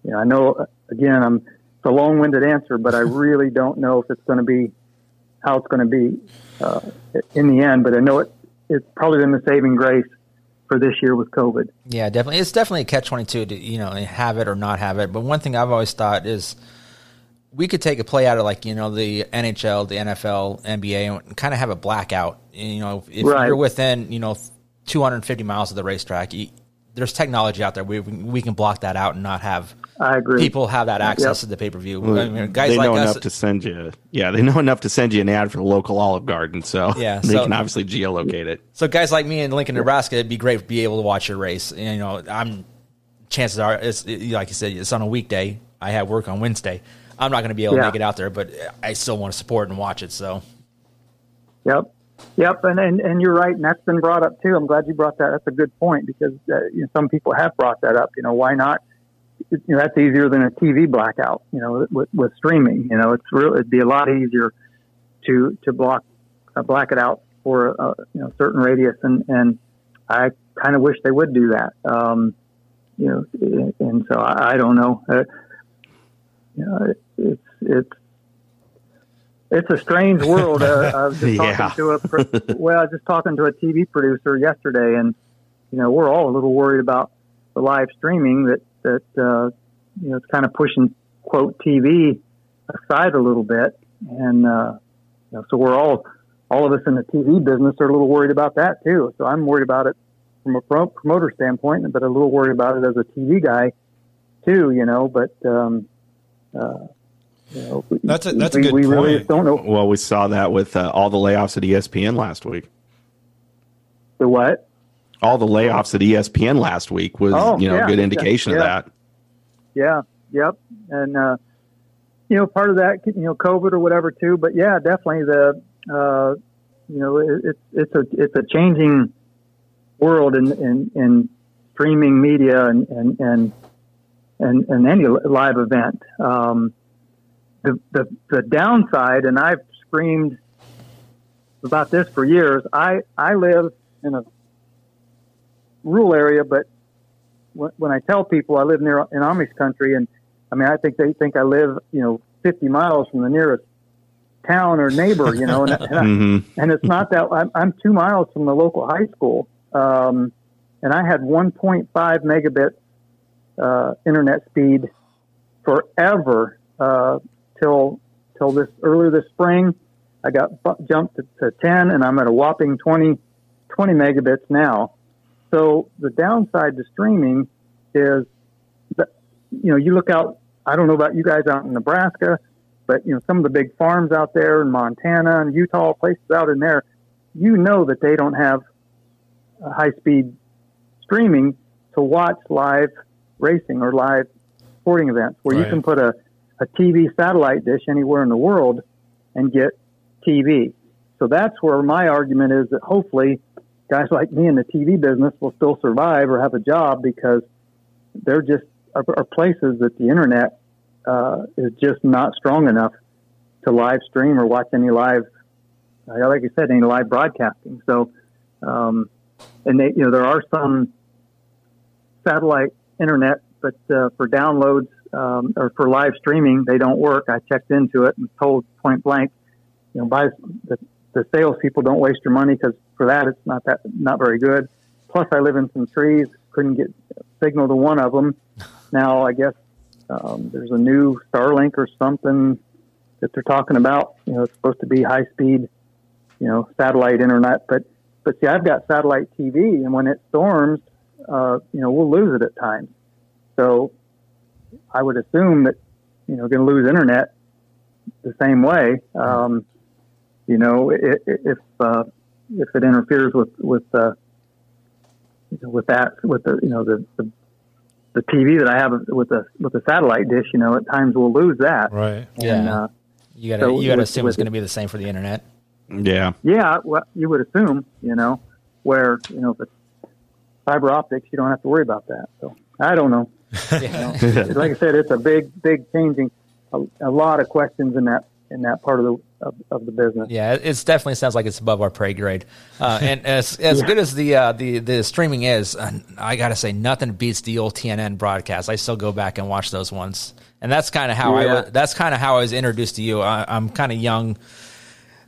Speaker 7: you know, I know again, I'm it's a long-winded answer, but I really don't know if it's going to be how it's going to be uh, in the end. But I know it it's probably been the saving grace for this year with COVID.
Speaker 4: Yeah, definitely. It's definitely a catch twenty two to you know have it or not have it. But one thing I've always thought is we could take a play out of like you know the NHL, the NFL, NBA, and kind of have a blackout. You know, if right. you're within you know 250 miles of the racetrack, you, there's technology out there. We we can block that out and not have
Speaker 7: I agree.
Speaker 4: People have that access yep. to the pay per view. Well, I
Speaker 6: mean, guys they like know us, enough to send you. Yeah, they know enough to send you an ad for the local Olive Garden. So yeah, they so, can obviously geolocate it.
Speaker 4: So guys like me in Lincoln, Nebraska, it'd be great to be able to watch your race. And, you know, I'm chances are it's like you said, it's on a weekday. I have work on Wednesday. I'm not going to be able yeah. to make it out there, but I still want to support and watch it. So.
Speaker 7: Yep. Yep, and, and and you're right, and that's been brought up too. I'm glad you brought that. That's a good point because uh, you know, some people have brought that up. You know, why not you know, that's easier than a TV blackout. You know, with, with streaming, you know, it's real. It'd be a lot easier to to block uh, black it out for a you know certain radius, and and I kind of wish they would do that. Um, you know, and so I, I don't know. Uh, you know, it's it's it's a strange world. Uh, I was just yeah. talking to a well, I was just talking to a TV producer yesterday, and you know, we're all a little worried about the live streaming that that uh, you know it's kind of pushing quote TV aside a little bit, and uh, you know, so we're all all of us in the TV business are a little worried about that too. So I'm worried about it from a promoter standpoint, but a little worried about it as a TV guy too. You know, but um, uh, you know,
Speaker 5: that's a that's we, a good we point. Really
Speaker 6: don't know. Well, we saw that with uh, all the layoffs at ESPN last week.
Speaker 7: The what?
Speaker 6: all the layoffs at ESPN last week was oh, you know yeah, a good indication
Speaker 7: yeah,
Speaker 6: of that.
Speaker 7: Yeah, yep, and uh, you know part of that you know COVID or whatever too, but yeah, definitely the uh, you know it, it's it's a it's a changing world in in, in streaming media and and and and, and any live event. Um, the, the the downside, and I've screamed about this for years. I I live in a rural area, but when, when I tell people I live near in Amish country, and I mean, I think they think I live, you know, 50 miles from the nearest town or neighbor, you know, and, and, mm-hmm. and it's not that I'm, I'm, two miles from the local high school. Um, and I had 1.5 megabit uh, internet speed forever uh, till till this earlier this spring. I got bu- jumped to, to 10 and I'm at a whopping 20, 20 megabits now. So the downside to streaming is that, you know, you look out, I don't know about you guys out in Nebraska, but you know, some of the big farms out there in Montana and Utah, places out in there, you know that they don't have high speed streaming to watch live racing or live sporting events where
Speaker 5: Right.
Speaker 7: you can put a, a TV satellite dish anywhere in the world and get TV. So that's where my argument is that hopefully guys like me in the TV business will still survive or have a job because they're just are, are places that the internet uh, is just not strong enough to live stream or watch any live, uh, like I said, any live broadcasting. So, um, and they, you know, there are some satellite internet, but uh, for downloads um, or for live streaming, they don't work. I checked into it and told point blank, you know, buy the, the salespeople don't waste your money because for that it's not that not very good. Plus, I live in some trees, couldn't get signal to one of them. Now, I guess um, there's a new Starlink or something that they're talking about. You know, it's supposed to be high speed, you know, satellite internet. But but see, I've got satellite TV, and when it storms, uh, you know, we'll lose it at times. So I would assume that you know, going to lose internet the same way. Um, you know, i- i- if uh, if it interferes with with uh, you know, with that with the you know the, the the TV that I have with the with the satellite dish, you know, at times we'll lose that.
Speaker 5: Right.
Speaker 7: And,
Speaker 4: Yeah.
Speaker 7: uh,
Speaker 4: You gotta
Speaker 7: So
Speaker 4: you gotta
Speaker 7: with-
Speaker 4: assume it's going to be the same for the internet.
Speaker 6: Yeah.
Speaker 7: Yeah, well, you would assume, you know, where you know if it's fiber optics, you don't have to worry about that. So I don't know. You know, like I said, it's a big, big changing. A, a lot of questions in that in that part of the of, of the business.
Speaker 4: Yeah, it definitely sounds like it's above our pay grade. Uh, and as as good as the uh, the the streaming is, uh, I gotta say nothing beats the old TNN broadcast. I still go back and watch those ones, and that's kind of how I
Speaker 7: Yeah.
Speaker 4: wa- that's kind of how I was introduced to you. I, I'm kind of young.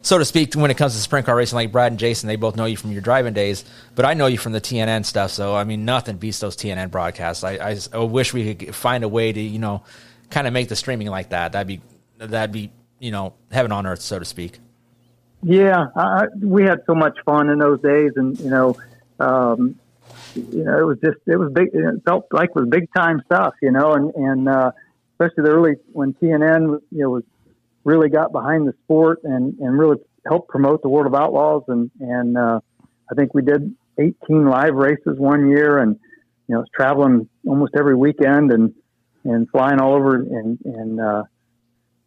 Speaker 4: So to speak, when it comes to sprint car racing, like Brad and Jason, they both know you from your driving days, but I know you from the TNN stuff. So I mean, nothing beats those TNN broadcasts. I, I, I wish we could find a way to, you know, kind of make the streaming like that. That'd be that'd be, you know, heaven on earth, so to speak.
Speaker 7: Yeah, I, we had so much fun in those days, and you know, um, you know, it was just it was big. It felt like it was big time stuff, you know, and and uh, especially the early when TNN you know was really got behind the sport and and really helped promote the World of Outlaws, and and uh, I think we did 18 live races one year, and you know, was traveling almost every weekend and and flying all over and and uh,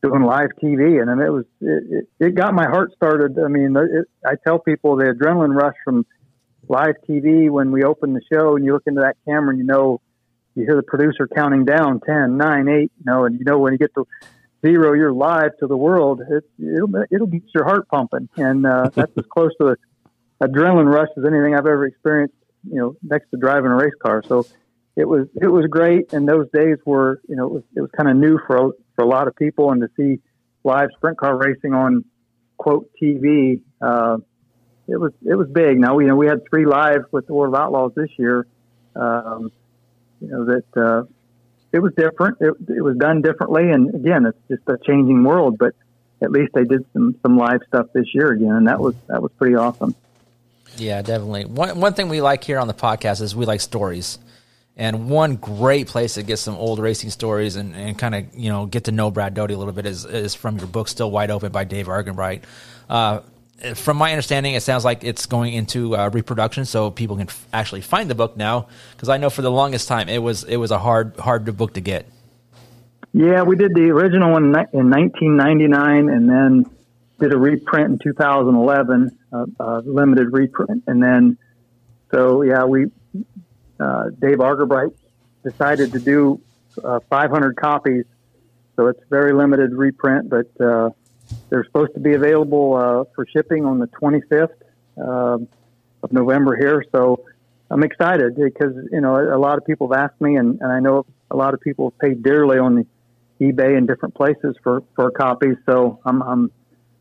Speaker 7: doing live TV, and then it was it, it, it got my heart started. I mean, it, I tell people the adrenaline rush from live TV when we open the show, and you look into that camera, and you know, you hear the producer counting down 10, 9, 8, you know, and you know when you get to zero, you're live to the world. It, it'll it'll get your heart pumping, and uh, that's as close to the adrenaline rush as anything I've ever experienced. You know, next to driving a race car, so it was it was great. And those days were you know it was it was kind of new for a, for a lot of people, and to see live sprint car racing on quote TV, uh, it was it was big. Now you know we had three live with the World of Outlaws this year. Um, you know that uh, it was different. It, it was done differently, and again, it's just a changing world. But at least they did some some live stuff this year again, and that was that was pretty awesome.
Speaker 4: Yeah, definitely. One one thing we like here on the podcast is we like stories. And one great place to get some old racing stories and, and kind of you know get to know Brad Doty a little bit is, is from your book Still Wide Open by Dave Argabright. Uh, from my understanding, it sounds like it's going into uh, reproduction, so people can f- actually find the book now. Because I know for the longest time it was it was a hard hard book to get.
Speaker 7: Yeah, we did the original one in in 1999, and then did a reprint in 2011, uh, uh, limited reprint, and then so yeah, we uh, Dave Argabright decided to do uh, 500 copies, so it's very limited reprint, but uh, they're supposed to be available uh, for shipping on the 25th um of November here. So I'm excited because you know a lot of people have asked me, and, and I know a lot of people have paid dearly on the eBay and different places for for copies. So I'm I'm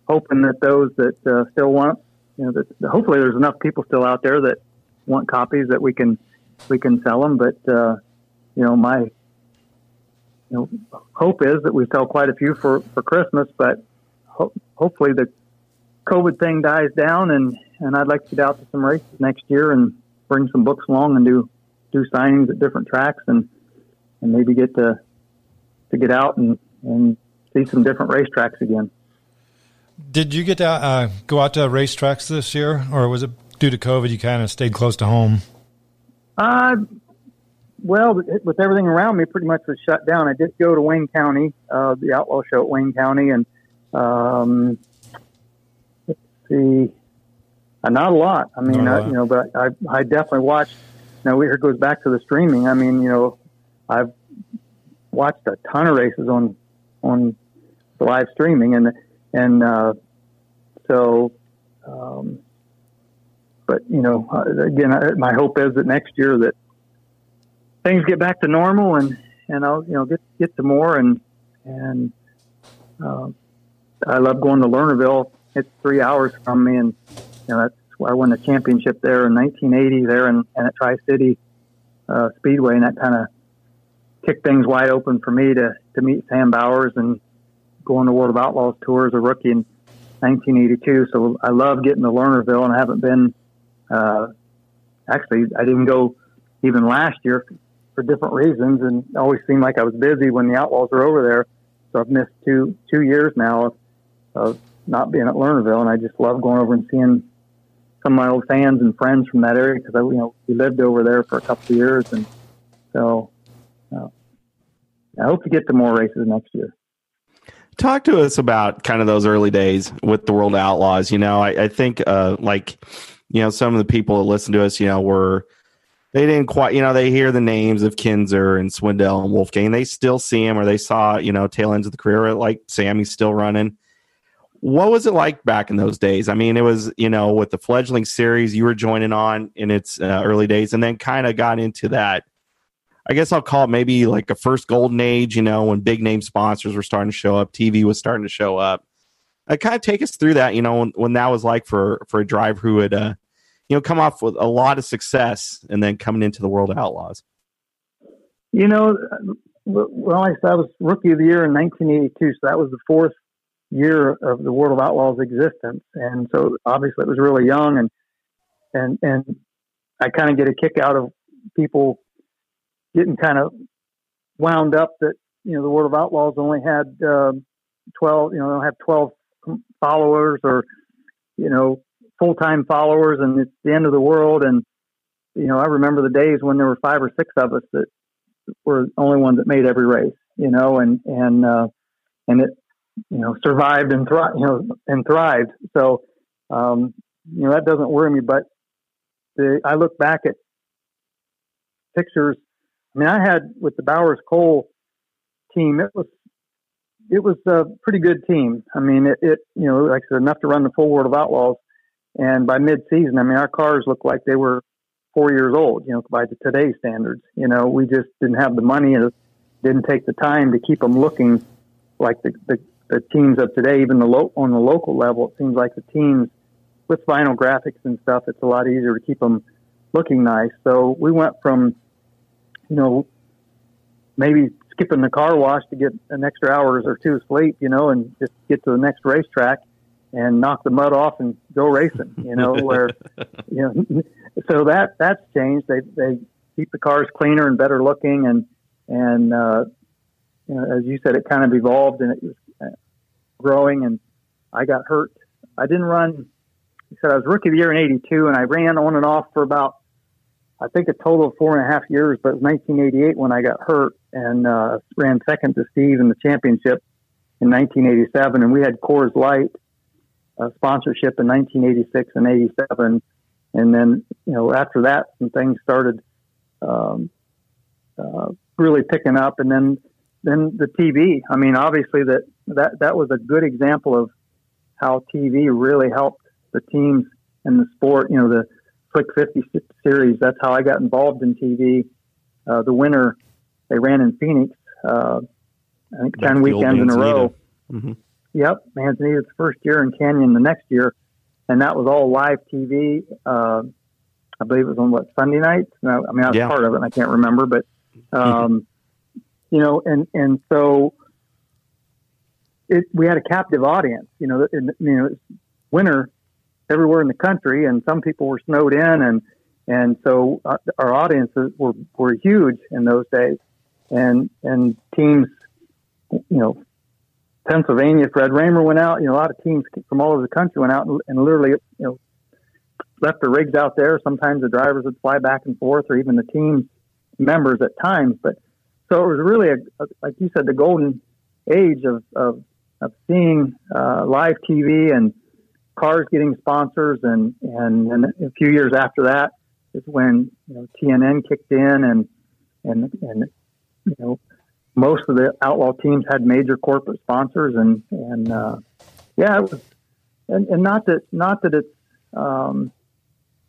Speaker 7: hoping that those that uh, still want, you know, that hopefully there's enough people still out there that want copies that we can we can sell them. But uh, you know, my you know hope is that we sell quite a few for for Christmas. But ho- hopefully the COVID thing dies down, and and I'd like to get out to some races next year and bring some books along and do do signings at different tracks and and maybe get to to get out and and see some different racetracks again.
Speaker 5: Did you get to uh, go out to racetracks this year, or was it due to COVID you kind of stayed close to home?
Speaker 7: Uh, well, with everything around me, pretty much was shut down. I did go to Wayne County, uh, the Outlaw Show at Wayne County, and um, let's see, uh, not a lot. I mean, uh, you know, but I, I definitely watched. Now here goes back to the streaming. I mean, you know, I've watched a ton of races on on the live streaming, and and uh, so. Um, but you know, uh, again, I, my hope is that next year that things get back to normal and and I'll you know get get to more and and uh, I love going to Lernerville. It's three hours from me, and you know that's where I won the championship there in 1980 there and, and at Tri City uh, Speedway, and that kind of kicked things wide open for me to to meet Sam Bowers and go on the World of Outlaws tour as a rookie in 1982. So I love getting to Lernerville, and I haven't been. Uh, actually, I didn't go even last year for different reasons, and always seemed like I was busy when the Outlaws were over there. So I've missed two two years now of, of not being at Lernerville, and I just love going over and seeing some of my old fans and friends from that area because I you know we lived over there for a couple of years, and so uh, I hope to get to more races next year.
Speaker 6: Talk to us about kind of those early days with the World Outlaws. You know, I, I think uh, like you know some of the people that listen to us, you know, were they didn't quite, you know, they hear the names of Kinser and Swindell and Wolfgang. They still see him or they saw, you know, tail ends of the career, like Sammy's still running. What was it like back in those days? I mean, it was, you know, with the fledgling series you were joining on in its uh, early days and then kind of got into that. I guess I'll call it maybe like a first golden age, you know, when big name sponsors were starting to show up, TV was starting to show up. Uh, kind of take us through that, you know, when, when that was like for for a driver who had uh, you know, come off with a lot of success and then coming into the World of Outlaws?
Speaker 7: You know, well, I I was Rookie of the Year in 1982, so that was the fourth year of the World of Outlaws existence, and so obviously it was really young, and and and I kind of get a kick out of people getting kind of wound up that you know the World of Outlaws only had um, 12, you know, have 12 followers or you know full time followers, and it's the end of the world. And you know, I remember the days when there were five or six of us that were the only ones that made every race. You know, and and uh, and it you know survived and thrived. You know, and thrived. So um, you know that doesn't worry me. But the I look back at pictures. I mean, I had with the Bowers Coal team. It was it was a pretty good team. I mean, it, it you know like I said, enough to run the full World of Outlaws. And by mid-season, I mean our cars looked like they were four years old. You know, by today's standards. You know, we just didn't have the money and didn't take the time to keep them looking like the the, the teams of today. Even the lo- on the local level, it seems like the teams with vinyl graphics and stuff, it's a lot easier to keep them looking nice. So we went from, you know, maybe skipping the car wash to get an extra hours or two of sleep, you know, and just get to the next racetrack and knock the mud off and go racing. You know, where you know, so that that's changed. They they keep the cars cleaner and better looking, and and uh, you know, as you said, it kind of evolved and it was growing. And I got hurt. I didn't run. He said I was rookie of the year in '82, and I ran on and off for about I think a total of four and a half years. But it was 1988 when I got hurt and uh, ran second to Steve in the championship in 1987, and we had Coors Light uh, sponsorship in 1986 and 87. And then, you know, after that, some things started um, uh, really picking up. And then, then the TV. I mean, obviously that, that that was a good example of how TV really helped the teams and the sport. You know, the Slick 50 series. That's how I got involved in TV. Uh, the winter they ran in Phoenix. Uh, I think ten weekends in a row. Mm-hmm. Yep, Manzanita's first year and Canyon the next year, and that was all live TV. Uh, I believe it was on what Sunday nights. No, I mean I was yeah. part of it. and I can't remember, but um, you know, and and so it, we had a captive audience. You know, and, you know, winter everywhere in the country, and some people were snowed in, and and so uh, our audiences were were huge in those days, and and teams, you know, Pennsylvania, Fred Rahmer went out. You know, a lot of teams from all over the country went out and, and literally, you know, left their rigs out there. Sometimes the drivers would fly back and forth, or even the team members at times. But so it was really, a, a like you said, the golden age of of, of seeing uh, live TV and cars getting sponsors, and, and and a few years after that is when you know TNN kicked in, and and and you know most of the outlaw teams had major corporate sponsors, and and uh, yeah, it was, and, and not that not that it's um,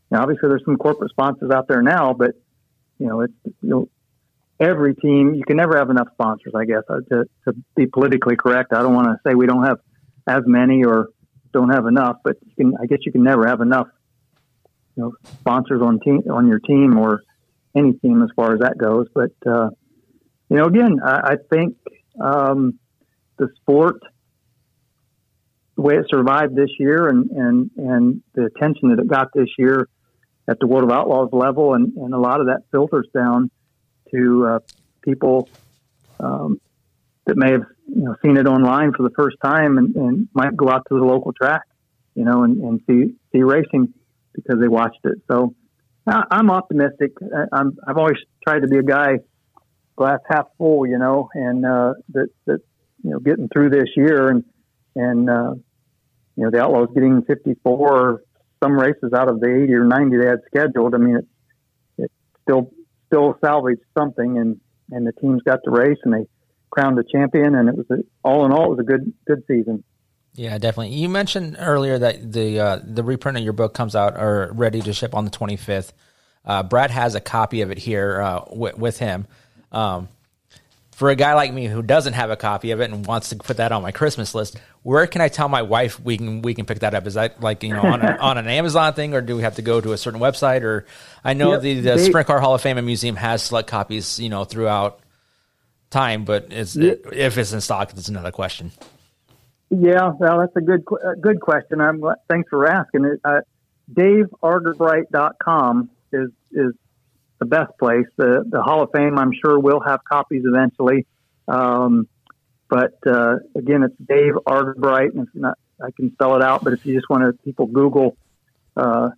Speaker 7: you know, obviously there's some corporate sponsors out there now, but you know it's you know every team you can never have enough sponsors. I guess uh, to to be politically correct, I don't want to say we don't have as many or don't have enough, but you can I guess you can never have enough you know sponsors on team on your team or any team as far as that goes, but. Uh, you know, again, I, I think um, the sport, the way it survived this year, and and and the attention that it got this year at the World of Outlaws level, and, and a lot of that filters down to uh, people um, that may have you know seen it online for the first time and, and might go out to the local track, you know, and, and see see racing because they watched it. So I, I'm optimistic. I'm, I've always tried to be a guy glass half full, you know, and uh, that that you know getting through this year and and uh, you know the Outlaws getting 54 some races out of the 80 or 90 they had scheduled. I mean, it it still still salvaged something, and and the teams got to race and they crowned the champion, and it was a, all in all it was a good good season.
Speaker 4: Yeah, definitely. You mentioned earlier that the uh, the reprint of your book comes out or ready to ship on the 25th. Uh, Brad has a copy of it here uh, w- with him. Um, for a guy like me who doesn't have a copy of it and wants to put that on my Christmas list, where can I tell my wife we can we can pick that up? Is that like you know on, a, on an Amazon thing, or do we have to go to a certain website? Or I know yep, the, the they, Sprint Car Hall of Fame and Museum has select copies, you know, throughout time, but it's yep. it, if it's in stock, it's another question.
Speaker 7: Yeah, well, that's a good good question. I'm thanks for asking it. Uh, DaveArgabright.com is is the best place. The the Hall of Fame, I'm sure, will have copies eventually. Um, but uh, again, it's Dave Argabright, and it's not I can spell it out. But if you just want to, people Google uh,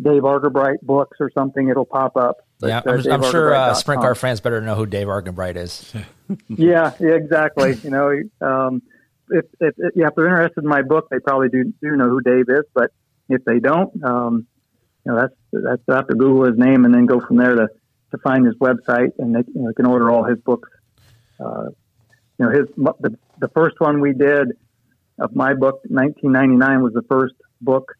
Speaker 7: Dave Argabright books or something, it'll pop up.
Speaker 4: But, yeah, I'm, uh, I'm sure uh, sprint car fans better know who Dave Argabright is.
Speaker 7: yeah, yeah, exactly. you know, um, if, if, if, yeah, if they're interested in my book, they probably do do know who Dave is. But if they don't, um, you know, that's that's they have to Google his name and then go from there to, to find his website, and they you know, can order all his books. Uh, you know, his the, the first one we did of my book, 1999, was the first book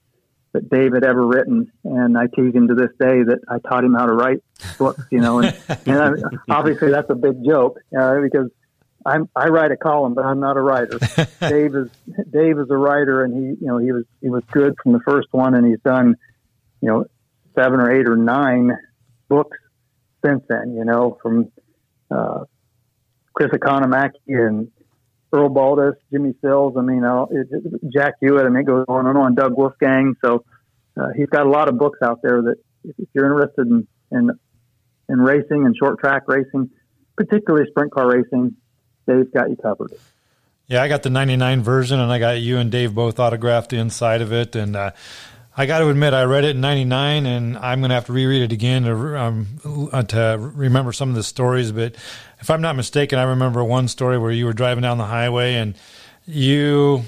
Speaker 7: that Dave had ever written, and I tease him to this day that I taught him how to write books. You know, and, and I, obviously that's a big joke uh, because I'm I write a column, but I'm not a writer. Dave is Dave is a writer, and he you know he was he was good from the first one, and he's done you know, seven or eight or nine books since then, you know, from uh, Chris Economaki and Earl Baltes, Jimmy Sills. I mean, uh, it, Jack Hewitt. I mean, it goes on and on. Doug Wolfgang. So uh, he's got a lot of books out there that if you're interested in, in in racing and short track racing, particularly sprint car racing, Dave's got you covered.
Speaker 5: Yeah, I got the 99 version and I got you and Dave both autographed inside of it. And uh, I got to admit, I read it in '99, and I'm going to have to reread it again to um, uh, to remember some of the stories. But if I'm not mistaken, I remember one story where you were driving down the highway and you,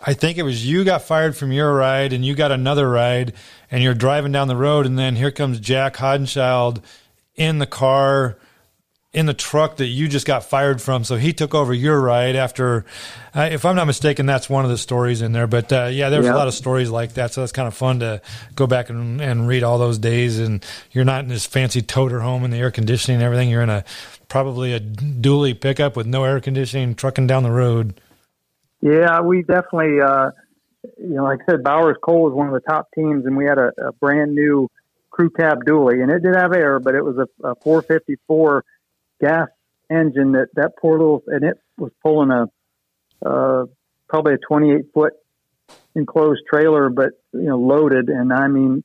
Speaker 5: I think it was you got fired from your ride, and you got another ride, and you're driving down the road, and then here comes Jack Haudenschild in the car in the truck that you just got fired from. So he took over your ride after, uh, if I'm not mistaken, that's one of the stories in there. But uh, yeah, there's yeah. a lot of stories like that. So it's kind of fun to go back and, and read all those days. And you're not in this fancy toter home and the air conditioning and everything. You're in a probably a dually pickup with no air conditioning trucking down the road.
Speaker 7: Yeah, we definitely, uh, you know, like I said, Bowers Coal was one of the top teams, and we had a, a brand new crew cab dually, and it did have air, but it was a, a 454 gas engine that that poor little and it was pulling a uh, probably a 28 foot enclosed trailer, but you know, loaded, and I mean,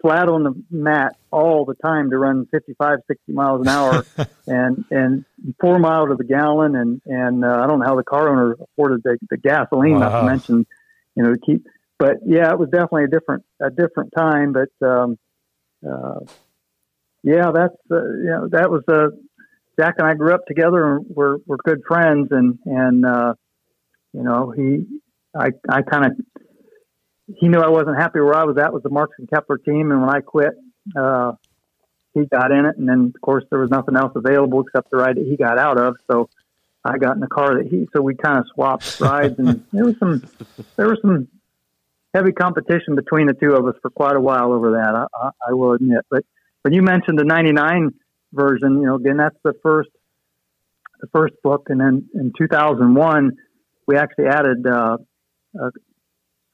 Speaker 7: flat on the mat all the time to run 55, 60 miles an hour, and and four miles to the gallon, and and uh, I don't know how the car owner afforded the, the gasoline. Wow. Not to mention, you know, to keep. But yeah, it was definitely a different a different time. But um, uh, yeah, that's uh, you know that was uh, Jack and I grew up together and we're we're good friends, and and uh, you know he I I kind of he knew I wasn't happy where I was at with the Marks and Kepler team, and when I quit, uh, he got in it, and then of course there was nothing else available except the ride that he got out of. So I got in the car that he. So we kind of swapped rides, and there was some there was some heavy competition between the two of us for quite a while over that. I, I, I will admit, but when you mentioned the '99 version, you know, again that's the first the first book, and then in 2001 we actually added. Uh, uh,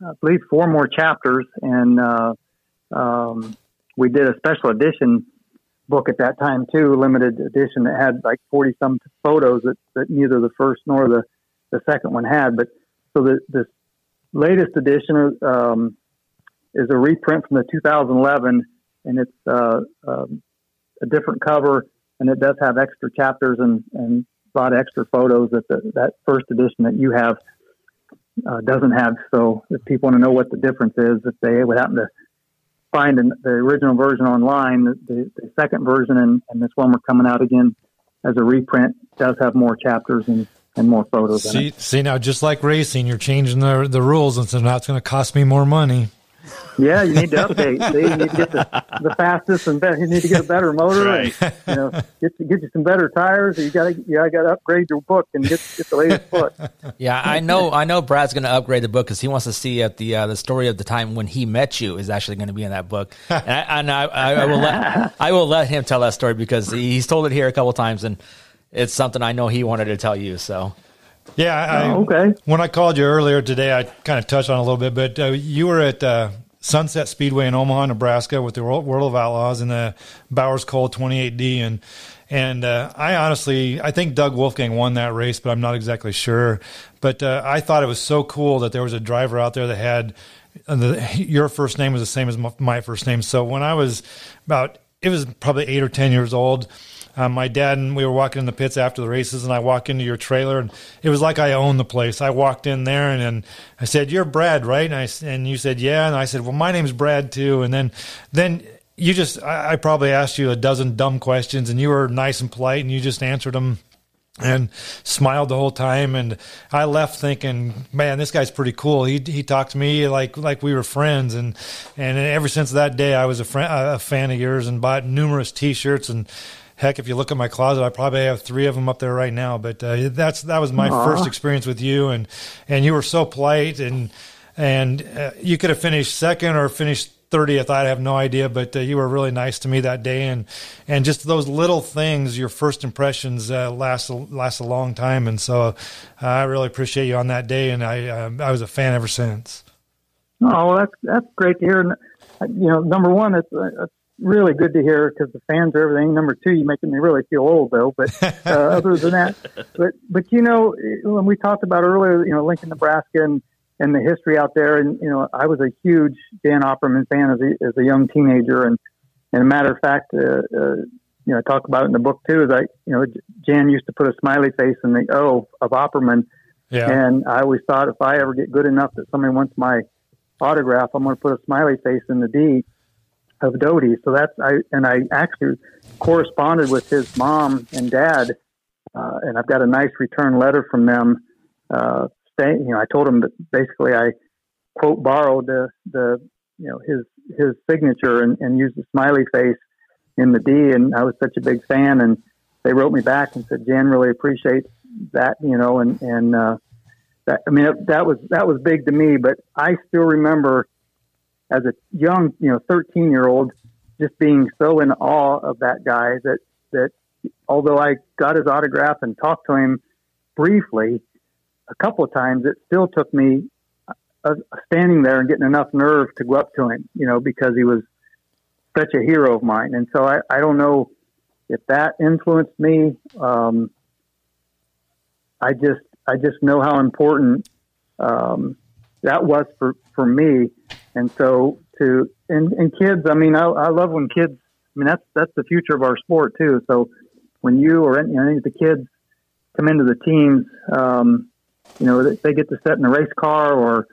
Speaker 7: I believe, four more chapters, and uh, um, we did a special edition book at that time too, limited edition that had like forty some photos that, that neither the first nor the, the second one had. But so the this latest edition um, is a reprint from the 2011, and it's uh, um, a different cover, and it does have extra chapters and and a lot of extra photos that the, that first edition that you have uh, doesn't have. So if people want to know what the difference is, if they would happen to find an, the original version online, the, the, second version and, and, this one we're coming out again as a reprint does have more chapters and, and more photos.
Speaker 5: See, see now, just like racing, you're changing the the rules, and so now it's going to cost me more money.
Speaker 7: Yeah, you need to update. See, you need to get the, the fastest and better. You need to get a better motor. Right. And, you know, get get you some better tires. You got to you got to upgrade your book and get get the latest book.
Speaker 4: Yeah, I know. I know. Brad's going to upgrade the book because he wants to see at the uh, the story of the time when he met you is actually going to be in that book. And I, and I, I, I will let I will let him tell that story because he's told it here a couple times and it's something I know he wanted to tell you. So.
Speaker 5: Yeah, I,
Speaker 7: oh, okay.
Speaker 5: When I called you earlier today, I kind of touched on a little bit, but uh, you were at uh, Sunset Speedway in Omaha, Nebraska, with the World of Outlaws and the Bowers Coal 28D, and and uh, I honestly, I think Doug Wolfgang won that race, but I'm not exactly sure. But uh, I thought it was so cool that there was a driver out there that had uh, the, your first name was the same as my first name. So when I was about, it was probably eight or ten years old um, my dad and we were walking in the pits after the races, and I walk into your trailer, and it was like I owned the place. I walked in there, and, and I said, "You're Brad, right?" And I and you said, "Yeah," and I said, "Well, my name's Brad too." And then then you just I, I probably asked you a dozen dumb questions, and you were nice and polite, and you just answered them and smiled the whole time. And I left thinking, man, this guy's pretty cool. He he talked to me like like we were friends, and and ever since that day, I was a friend, a fan of yours, and bought numerous T-shirts and heck, if you look at my closet, I probably have three of them up there right now. But uh, that's that was my Aww. first experience with you, and and you were so polite, and and uh, you could have finished second or finished. 30th, I have no idea, but uh, you were really nice to me that day, and and just those little things, your first impressions uh, last last a long time, and so uh, I really appreciate you on that day, and I uh, I was a fan ever since.
Speaker 7: Oh, that's that's great to hear. And, you know, number one, it's, it's really good to hear because the fans are everything. Number two, you're making me really feel old though. But uh, other than that, but but you know, when we talked about earlier, you know, Lincoln, Nebraska, and and the history out there, and you know, I was a huge Jan Opperman fan as a as a young teenager, and and a matter of fact, uh, uh, you know, I talk about it in the book too. Is I, you know, Jan used to put a smiley face in the O of Opperman, yeah. and I always thought if I ever get good enough that somebody wants my autograph, I'm going to put a smiley face in the D of Doty. So that's I and I actually corresponded with his mom and dad, uh, and I've got a nice return letter from them. Uh, saying, you know, I told him that basically I quote borrowed the the you know his his signature and, and used the smiley face in the D, and I was such a big fan, and they wrote me back and said Jan really appreciates that, you know, and and uh, that I mean that was that was big to me, but I still remember as a young, you know, 13 year old, just being so in awe of that guy that, that although I got his autograph and talked to him briefly a couple of times, it still took me uh, standing there and getting enough nerve to go up to him, you know, because he was such a hero of mine. And so I, I don't know if that influenced me. Um, I just, I just know how important, um, that was for for me. And so to and, and kids, I mean, I, I love when kids. I mean, that's that's the future of our sport too. So when you or any, any of the kids come into the teams, um, you know, they, they get to sit in a race car or,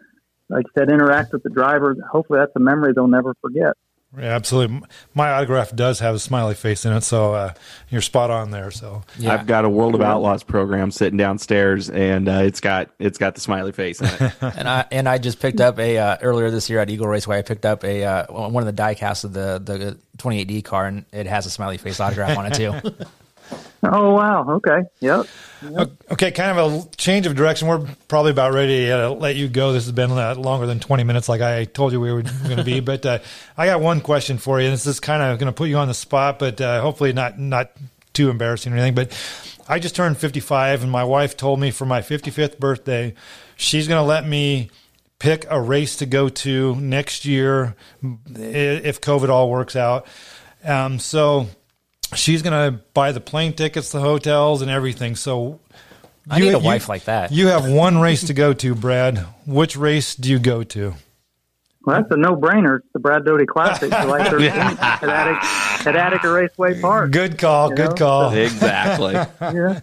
Speaker 7: like I said, interact with the driver. Hopefully, that's a memory they'll never forget.
Speaker 5: Yeah, absolutely. My autograph does have a smiley face in it, so uh, you're spot on there. So
Speaker 4: Yeah.
Speaker 6: I've got a World of Outlaws program sitting downstairs, and uh, it's got it's got the smiley face in it.
Speaker 4: and I and I just picked up a uh, earlier this year at Eagle Raceway. I picked up a uh, one of the die casts of the the 28D car, and it has a smiley face autograph on it too.
Speaker 7: Oh wow! Okay. Yep.
Speaker 5: Okay, kind of a change of direction. We're probably about ready to let you go. This has been uh, longer than 20 minutes, like I told you we were going to be. But uh, I got one question for you. This is kind of going to put you on the spot, but uh, hopefully not not too embarrassing or anything. But I just turned 55, and my wife told me for my 55th birthday, she's going to let me pick a race to go to next year if COVID all works out. Um, so she's going to buy the plane tickets, the hotels, and everything. So
Speaker 4: I need a wife like that.
Speaker 5: You have one race to go to, Brad. Which race do you go to?
Speaker 7: Well, that's a no-brainer. It's the Brad Doty Classic, July 13th at Attic, at Attica Raceway Park.
Speaker 5: Good call.
Speaker 7: You
Speaker 5: Good
Speaker 7: know,
Speaker 5: call.
Speaker 6: exactly.
Speaker 7: Yeah.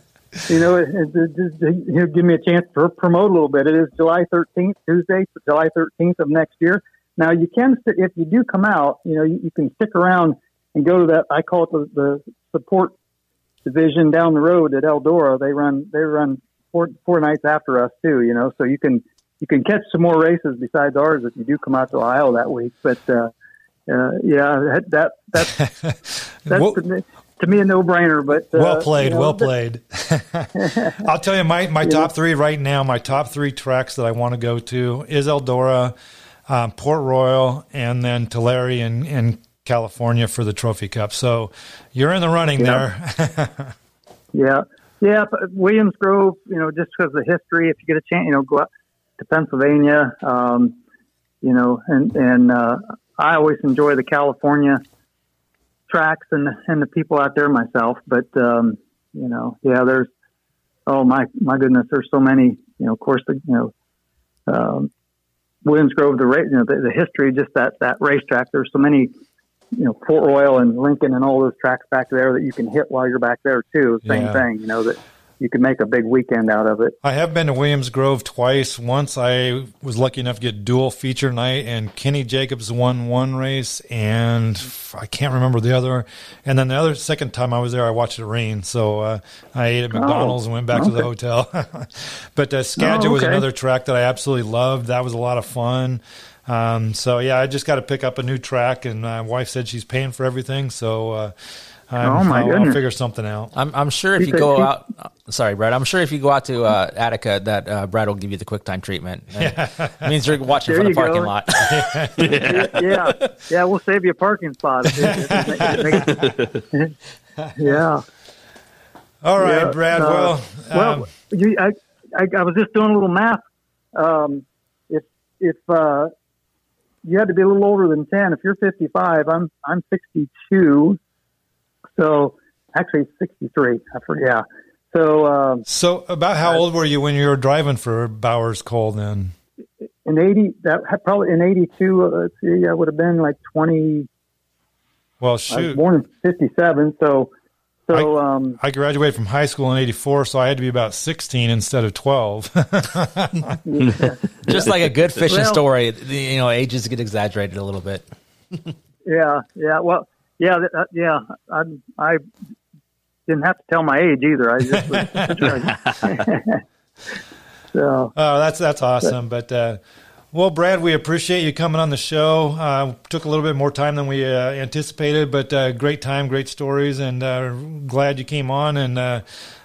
Speaker 7: You know, it, it, it, just- he'll give me a chance to promote a little bit. It is July 13th, Tuesday, July 13th of next year. Now, you can, if you do come out, you know, you, you can stick around and go to that. I call it the, the support division down the road at Eldora. They run, they run four, four nights after us too, you know, so you can, you can catch some more races besides ours if you do come out to Ohio that week. But, uh, uh, yeah, that, that that's, that's
Speaker 5: Well-
Speaker 7: to, me, to me a no brainer, but, uh,
Speaker 5: well played.
Speaker 7: you know,
Speaker 5: well played. I'll tell you my, my top three right now. My top three tracks that I want to go to is Eldora, um, Port Royal, and then Tulare and, in California for the Trophy Cup. So you're in the running
Speaker 7: Yeah.
Speaker 5: there.
Speaker 7: Yeah, yeah. But Williams Grove, you know, just because of the history, if you get a chance, you know, go out to Pennsylvania, um, you know, and and uh, I always enjoy the California tracks and and the people out there myself. But um, you know, yeah, there's oh my my goodness, there's so many. You know, of course, the you know. Um, Williams Grove, the you know the, the history, just that that racetrack. There's so many you know, Port Royal and Lincoln and all those tracks back there that you can hit while you're back there too. Same
Speaker 5: Yeah.
Speaker 7: thing, you know, that you can make a big weekend out of it.
Speaker 5: I have been to Williams Grove twice. Once I was lucky enough to get dual feature night, and Kenny Jacobs won one race, and I can't remember the other. And then the other second time I was there, I watched it rain. So uh, I ate at McDonald's and went back to the hotel. but uh, Skagit
Speaker 7: Oh,
Speaker 5: was another track that I absolutely loved. That was a lot of fun. Um, so yeah, I just got to pick up a new track, and my wife said she's paying for everything. So uh, I'm,
Speaker 7: Oh, my
Speaker 5: I'll, I'll figure something out.
Speaker 4: I'm, I'm sure if you go out, uh, sorry, Brad. I'm sure if you go out to uh, Attica, that uh, Brad will give you the quick time treatment. It means you're watching
Speaker 7: There
Speaker 4: from the parking
Speaker 7: go.
Speaker 4: lot.
Speaker 7: yeah, yeah, we'll save you a parking spot. if it- if it makes- yeah.
Speaker 5: All right,
Speaker 7: Yeah,
Speaker 5: Brad.
Speaker 7: uh,
Speaker 5: well,
Speaker 7: well,
Speaker 5: um,
Speaker 7: you, I, I, I was just doing a little math. Um, if if uh, you had to be a little older than ten, if you're 55, I'm I'm 62. So actually 63. I forget. Yeah. So um,
Speaker 5: So, about how old were you when you were driving for Bowers Coal then?
Speaker 7: in 80, that probably in 82. Uh, let's see, I would have been like 20.
Speaker 5: Well,
Speaker 7: I was
Speaker 5: shoot.
Speaker 7: born in 57. So so um,
Speaker 5: I graduated from high school in 84, so I had to be about 16 instead of 12.
Speaker 4: Just like a good fishing
Speaker 7: Well-
Speaker 4: story, the, you know, ages get exaggerated a little bit.
Speaker 7: Yeah, yeah. Well, yeah, uh, yeah. I, I didn't have to tell my age either. I just was, so
Speaker 5: oh, that's that's awesome. But, uh, well, Brad, we appreciate you coming on the show. Uh, took a little bit more time than we uh, anticipated, but uh, great time, great stories, and uh, glad you came on. And uh,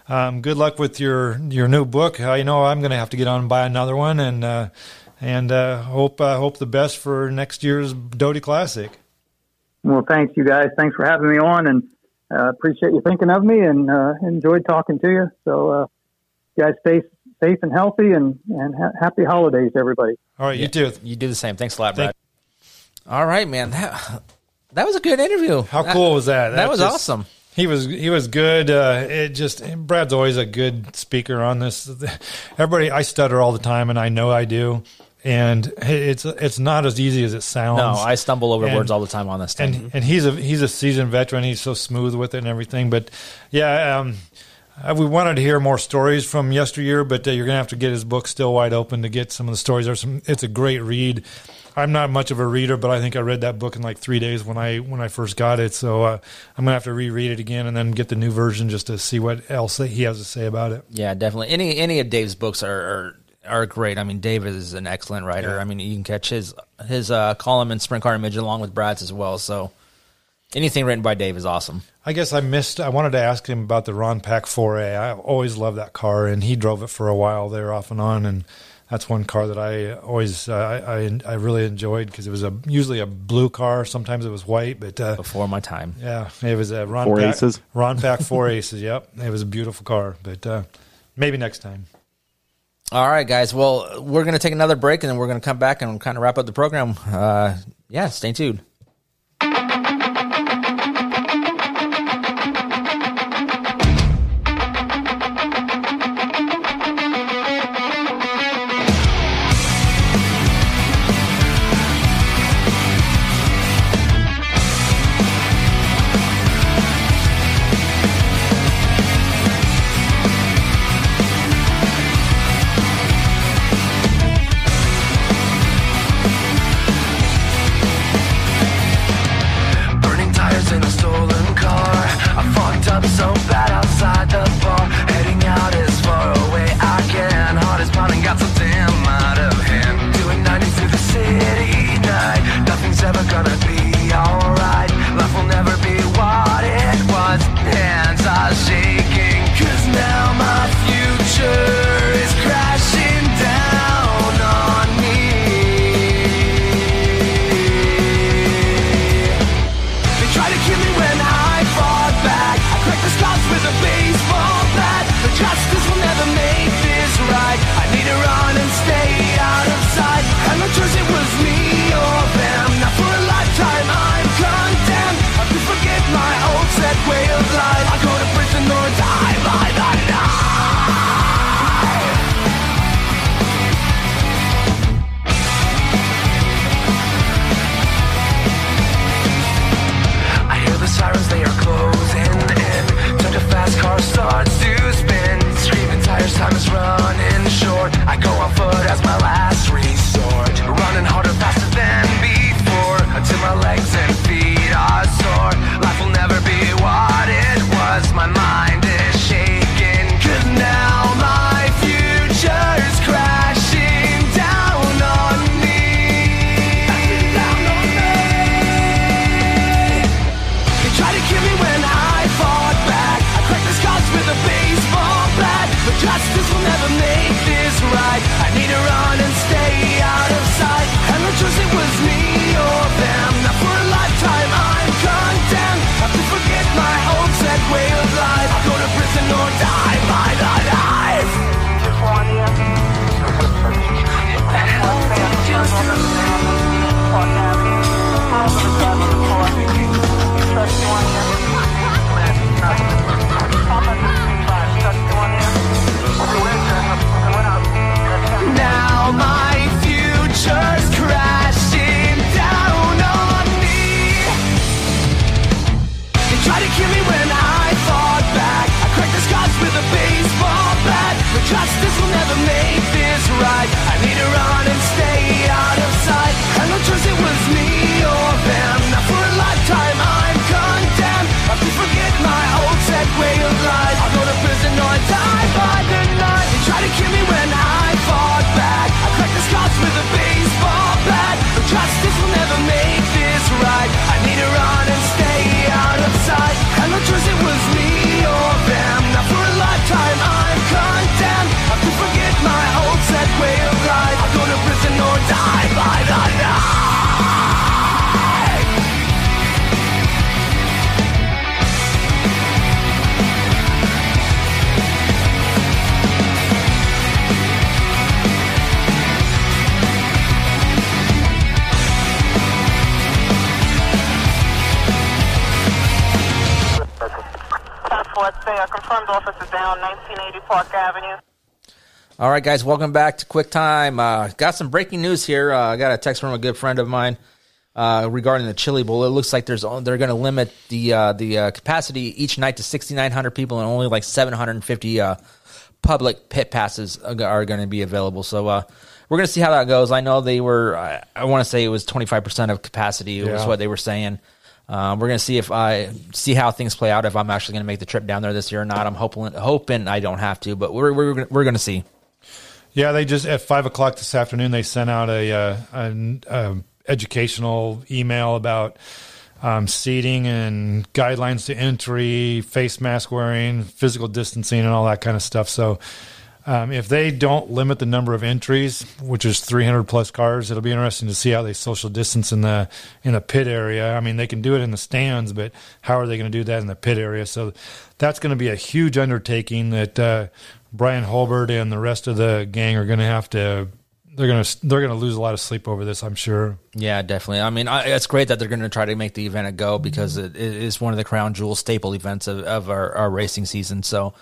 Speaker 5: um, good luck with your your new book. You know, I'm going to have to get on and buy another one, and uh, and hope hope the best for next year's Doty Classic.
Speaker 7: well, thanks you guys. Thanks for having me on, and appreciate you thinking of me, and enjoyed talking to you. So, guys stay safe and healthy, and and ha- happy holidays, to everybody.
Speaker 5: All right, you too.
Speaker 4: You do the same. Thanks a lot,
Speaker 5: Thank-
Speaker 4: Brad. All right, man. That, that was a good interview.
Speaker 5: How cool was that?
Speaker 4: That was
Speaker 5: just-
Speaker 4: awesome.
Speaker 5: He was he was good. Uh, it just Brad's always a good speaker on this. Everybody, I stutter all the time, and I know I do. and it's it's not as easy as it sounds.
Speaker 8: No, I stumble over
Speaker 5: And-
Speaker 8: words all the time on this thing.
Speaker 5: and and he's a he's a seasoned veteran. He's so smooth with it and everything. But yeah, um, we wanted to hear more stories from yesteryear, but uh, you're gonna have to get his book still wide open to get some of the stories. There's some. It's a great read. I'm not much of a reader, but I think I read that book in like three days when I when I first got it. So uh, I'm gonna have to reread it again and then get the new version just to see what else he has to say about it.
Speaker 8: Yeah, definitely. Any any of Dave's books are are, are great. I mean, Dave is an excellent writer.
Speaker 5: Yeah.
Speaker 8: I mean, you can catch his his uh, column in Sprint Car Image along with Brad's as well. So anything written by Dave is awesome.
Speaker 5: I guess I missed. I wanted to ask him about the Ron Pack 4A. I always loved that car, and he drove it for a while there, off and on. And that's one car that I always uh, I, I I really enjoyed because it was a usually a blue car. Sometimes it was white, but uh,
Speaker 8: Before my time.
Speaker 5: yeah, it was a Ron
Speaker 6: Four
Speaker 5: Pack,
Speaker 6: aces?
Speaker 5: Ron Pack Four Aces. Yep, it was a beautiful car, but uh, maybe next time.
Speaker 8: All right, guys. Well, we're going to take another break and then we're going to come back and kind of wrap up the program. Uh, yeah, stay tuned.
Speaker 9: Right,
Speaker 4: guys, welcome back to Quick Time. Uh, got some breaking news here. Uh, I got a text from a good friend of mine uh, regarding the Chili Bowl. It looks like there's they're going to limit the uh, the uh, capacity each night to 6,900 people, and only like 750 uh, public pit passes are going to be available. So uh, we're going to see how that goes. I know they were. I, I want to say it was 25 percent of capacity was
Speaker 5: Yeah.
Speaker 4: what they were saying. Um, we're going to see if I see how things play out. If I'm actually going to make the trip down there this year or not. I'm hoping hoping I don't have to, but we're we're we're going to see.
Speaker 5: Yeah, they just at five o'clock this afternoon they sent out a, uh, an um, educational email about um, seating and guidelines to entry, face mask wearing, physical distancing, and all that kind of stuff. So. Um, if they don't limit the number of entries, which is 300 plus cars, it'll be interesting to see how they social distance in the in the pit area. I mean, they can do it in the stands, but how are they going to do that in the pit area? So that's going to be a huge undertaking that uh, Brian Holbert and the rest of the gang are going to have to. They're going to they're to lose a lot of sleep over this, I'm sure.
Speaker 4: Yeah, definitely. I mean, I, it's great that they're going to try to make the event a go because it, it is one of the crown jewel staple events of, of our, our racing season. So,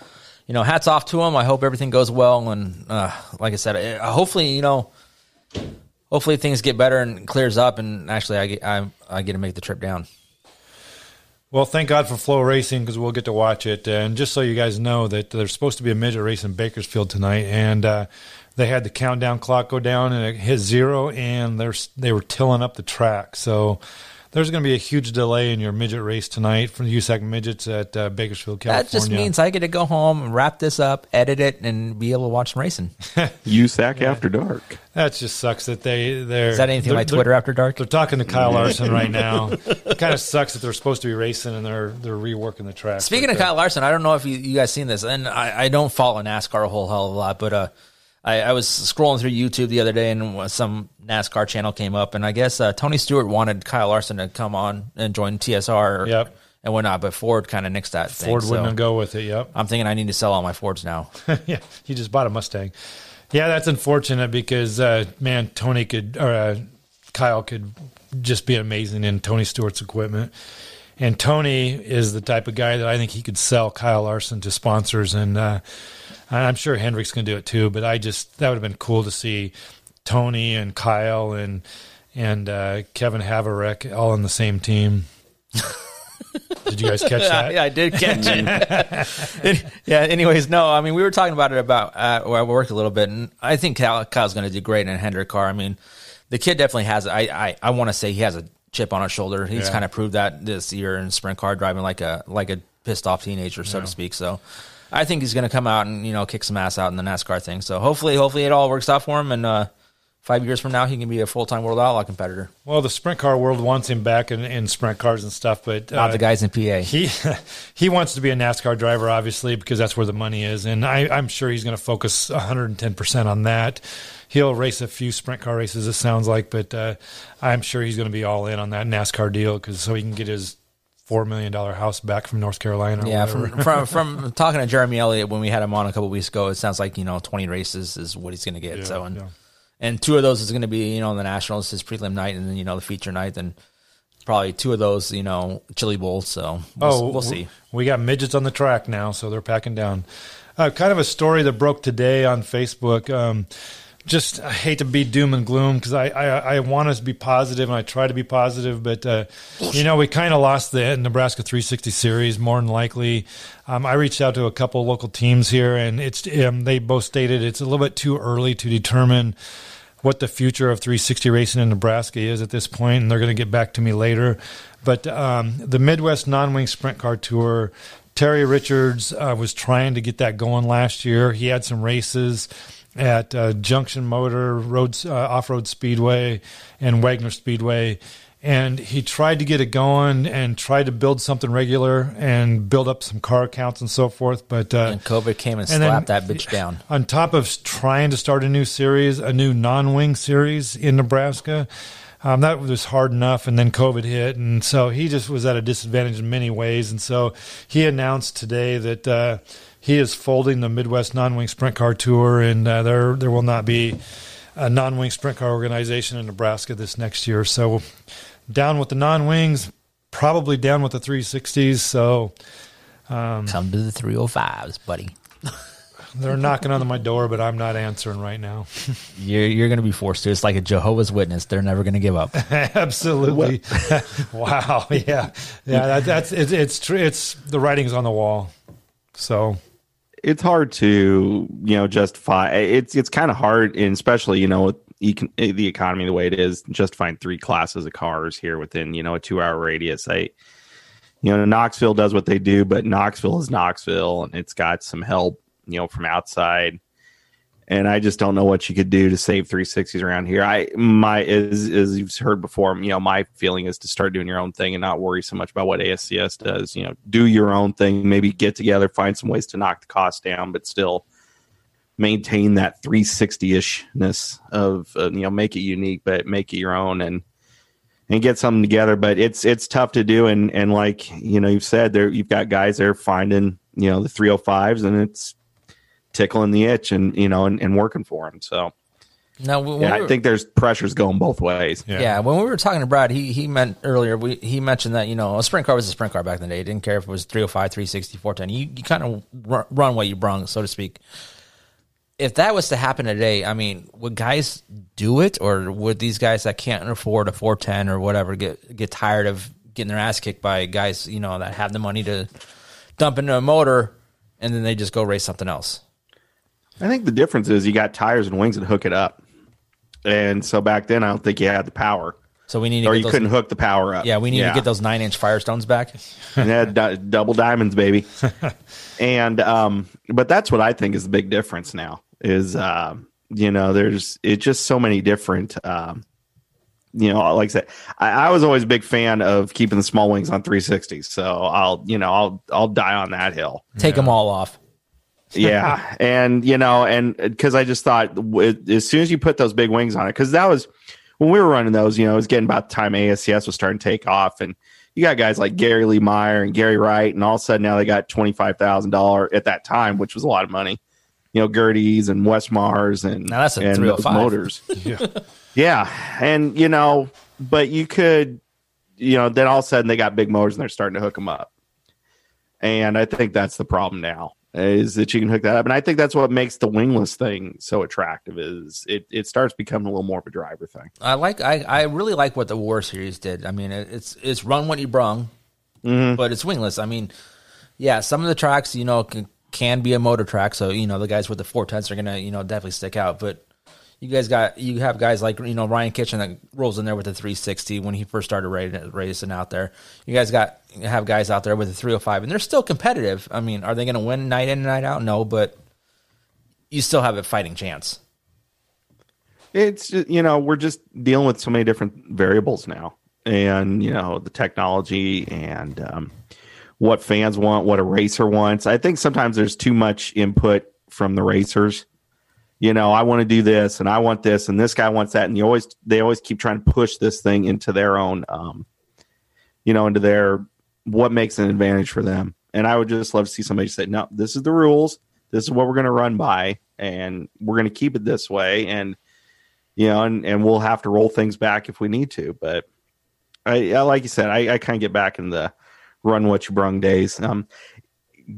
Speaker 4: you know, hats off to them. I hope everything goes well. And uh, like I said, uh, hopefully, you know, hopefully things get better and clears up. And actually, I get, I, I get to make the trip down.
Speaker 5: Well, thank God for FloRacing because we'll get to watch it. And just so you guys know that there's supposed to be a midget race in Bakersfield tonight, and uh, they had the countdown clock go down and it hit zero, and they're they were tilling up the track. So there's going to be a huge delay in your midget race tonight from the USAC midgets at uh, Bakersfield, California.
Speaker 4: That just means I get to go home and wrap this up, edit it, and be able to watch some racing.
Speaker 6: USAC after dark.
Speaker 5: that just sucks that they they're.
Speaker 4: Is that anything like Twitter after dark?
Speaker 5: They're talking to Kyle Larson right now. it kind of sucks that they're supposed to be racing and they're they're reworking the track.
Speaker 4: Speaking
Speaker 5: But,
Speaker 4: of
Speaker 5: uh,
Speaker 4: Kyle Larson, I don't know if you, you guys seen this, and I, I don't follow NASCAR a whole hell of a lot, but uh, I, I was scrolling through YouTube the other day, and some NASCAR channel came up, and I guess uh, Tony Stewart wanted Kyle Larson to come on and join TSR,
Speaker 5: Yep.
Speaker 4: and whatnot, but Ford kind of nixed that.
Speaker 5: Ford
Speaker 4: so
Speaker 5: wouldn't go with it. Yep.
Speaker 4: I'm thinking I need to sell all my Fords now.
Speaker 5: yeah, he just bought a Mustang. Yeah, that's unfortunate because uh, man, Tony could or uh, Kyle could just be amazing in Tony Stewart's equipment. And Tony is the type of guy that I think he could sell Kyle Larson to sponsors, and uh, I'm sure Hendrick's going to do it too. But I just that would have been cool to see Tony and Kyle and and uh, Kevin Harvick all on the same team. Did you guys catch that?
Speaker 4: yeah, I did catch it. yeah. Anyways, no. I mean, we were talking about it about uh, where I work a little bit, and I think Kyle, Kyle's going to do great in a Hendrick car. I mean, the kid definitely has. I I, I want to say he has a chip on his shoulder. He's
Speaker 5: Yeah.
Speaker 4: kind of proved that this year in sprint car driving like a like a pissed off teenager, so to speak. So. I think he's going to come out and you know kick some ass out in the NASCAR thing. So hopefully, hopefully it all works out for him, and uh, five years from now he can be a full time world outlaw competitor,
Speaker 5: Well, the sprint car world wants him back in, in sprint cars and stuff, but
Speaker 4: not
Speaker 5: uh,
Speaker 4: the guys in PA.
Speaker 5: he he wants to be a NASCAR driver, obviously, because that's where the money is, and I, I'm sure he's going to focus 110 percent on that. He'll race a few sprint car races, it sounds like, but uh, I'm sure he's going to be all in on that NASCAR deal because so he can get his four million dollar house back from North Carolina.
Speaker 4: Yeah, from, from from talking to Jeremy Elliott when we had him on a couple weeks ago, it sounds like you know twenty races is what he's going to get.
Speaker 5: Yeah,
Speaker 4: so and
Speaker 5: yeah.
Speaker 4: and two of those is going to be you know the nationals, his prelim night, and then you know the feature night, and probably two of those you know Chili Bowl. So we'll,
Speaker 5: Oh,
Speaker 4: we'll see.
Speaker 5: We got midgets on the track now, so they're packing down. Uh, kind of a story that broke today on Facebook. Um, just I hate to be doom and gloom because I, I I want us to be positive and I try to be positive, but uh, you know we kind of lost the Nebraska 360 series more than likely. Um, I reached out to a couple local teams here, and it's um, they both stated it's a little bit too early to determine what the future of 360 racing in Nebraska is at this point, and they're going to get back to me later. But um, the Midwest Non-Wing Sprint Car Tour, Terry Richards uh, was trying to get that going last year. He had some races at uh, Junction Motor Roads uh, Off Road Speedway and Wagner Speedway. And he tried to get it going and tried to build something regular and build up some car counts and so forth. But uh,
Speaker 4: And COVID came and,
Speaker 5: and then-
Speaker 4: slapped that bitch down.
Speaker 5: on top of trying to start a new series, a new non-wing series in Nebraska. Um, that was hard enough, and then COVID hit, and so he just was at a disadvantage in many ways. And so he announced today that uh, he is folding the Midwest Non-Wing Sprint Car Tour, and uh, there there will not be a non-wing sprint car organization in Nebraska this next year. So down with the non-wings, probably down with the 360s. So
Speaker 4: Come to the 305s, buddy.
Speaker 5: They're knocking on my door, but I'm not answering right now.
Speaker 4: You're, you're going to be forced to. It's like a Jehovah's Witness. They're never going to give up.
Speaker 5: Absolutely. wow. Yeah. Yeah. That, that's it's it's true. It's the writing's on the wall. So
Speaker 6: it's hard to you know justify eh, it's it's kind of hard and especially you know with econ- eh, the economy the way it is justifying three classes of cars here within you know a two hour radius. I you know knoxville does what they do but knoxville is knoxville and it's got some help you know from outside and I just don't know what you could do to save 360s around here. I my as as you've heard before, you know, my feeling is to start doing your own thing and not worry so much about what ASCS does. You know, do your own thing, maybe get together, find some ways to knock the cost down, but still maintain that 360ishness of uh, you know, make it unique, but make it your own and and get something together. But it's it's tough to do, and and like you know, you've said there, you've got guys there finding you know the 305s, and it's tickling the itch and you know and, and working for him. So
Speaker 4: Now, when
Speaker 6: yeah,
Speaker 4: we were-
Speaker 6: I think there's pressures going both ways.
Speaker 4: Yeah. when we were talking to Brad, he he meant earlier. We he mentioned that you know a sprint car was a sprint car back in the day. He didn't care if it was 305, 360, 410. You you kind of run, run what you brung, so to speak. If that was to happen today, I mean, would guys do it, or would these guys that can't afford a 410 or whatever get get tired of getting their ass kicked by guys you know that have the money to dump into a motor, and then they just go race something else?
Speaker 6: I think the difference is you got tires and wings that hook it up, and so back then I don't think you had the power,
Speaker 4: So we need to
Speaker 6: or
Speaker 4: get
Speaker 6: you
Speaker 4: those,
Speaker 6: couldn't hook the power up.
Speaker 4: Yeah, we need to get those nine inch Firestones back.
Speaker 6: yeah, d- double diamonds, baby. and um, but that's what I think is the big difference now. Is uh, you know, there's it's just so many different. Um, you know, like I said, I, I was always a big fan of keeping the small wings on 360s. So I'll, you know, I'll I'll die on that hill.
Speaker 4: Take them all off.
Speaker 6: yeah. And you know and uh, because i just thought as soon as you put those big wings on it because that was when we were running those you know it was getting about the time ascs was starting to take off and you got guys like gary lee maier and gary wright and all of a sudden now they got $25000 at that time which was a lot of money. You know gaertes and wesmars and
Speaker 4: Now that's a
Speaker 6: and those
Speaker 4: oh
Speaker 6: motors.
Speaker 5: Yeah.
Speaker 6: yeah. And you know but you could you know then all of a sudden they got big motors and they're starting to hook them up. And I think that's the problem now is that you can hook that up. And I think that's what makes the wingless thing so attractive is it, it starts becoming a little more of a driver thing.
Speaker 4: I like I, I really like what the War Series did. I mean, it, it's it's run what you brung,
Speaker 6: Mm-hmm.
Speaker 4: but it's wingless. I mean, yeah, some of the tracks you know can, can be a motor track, so you know the guys with the four tenths are gonna you know definitely stick out. But you guys got you have guys like you know Ryan Kitchen that rolls in there with a 360 when he first started racing, out there. You guys got have guys out there with a 305, and they're still competitive. I mean, are they going to win night in and night out? No, but you still have a fighting chance.
Speaker 6: It's you know, we're just dealing with so many different variables now. And, you know, the technology and um, what fans want, what a racer wants. I think sometimes there's too much input from the racers. You know, I want to do this and I want this and this guy wants that. And you always, they always keep trying to push this thing into their own, um, you know, into their, what makes an advantage for them. And I would just love to see somebody say, no, this is the rules. This is what we're going to run by. And we're going to keep it this way. And, you know, and, and we'll have to roll things back if we need to. But I, I like you said, I, I kind of get back in the run what you brung days. Um,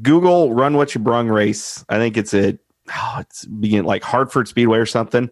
Speaker 6: Google run what you brung race. I think it's a, oh, it's being like Hartford Speedway or something.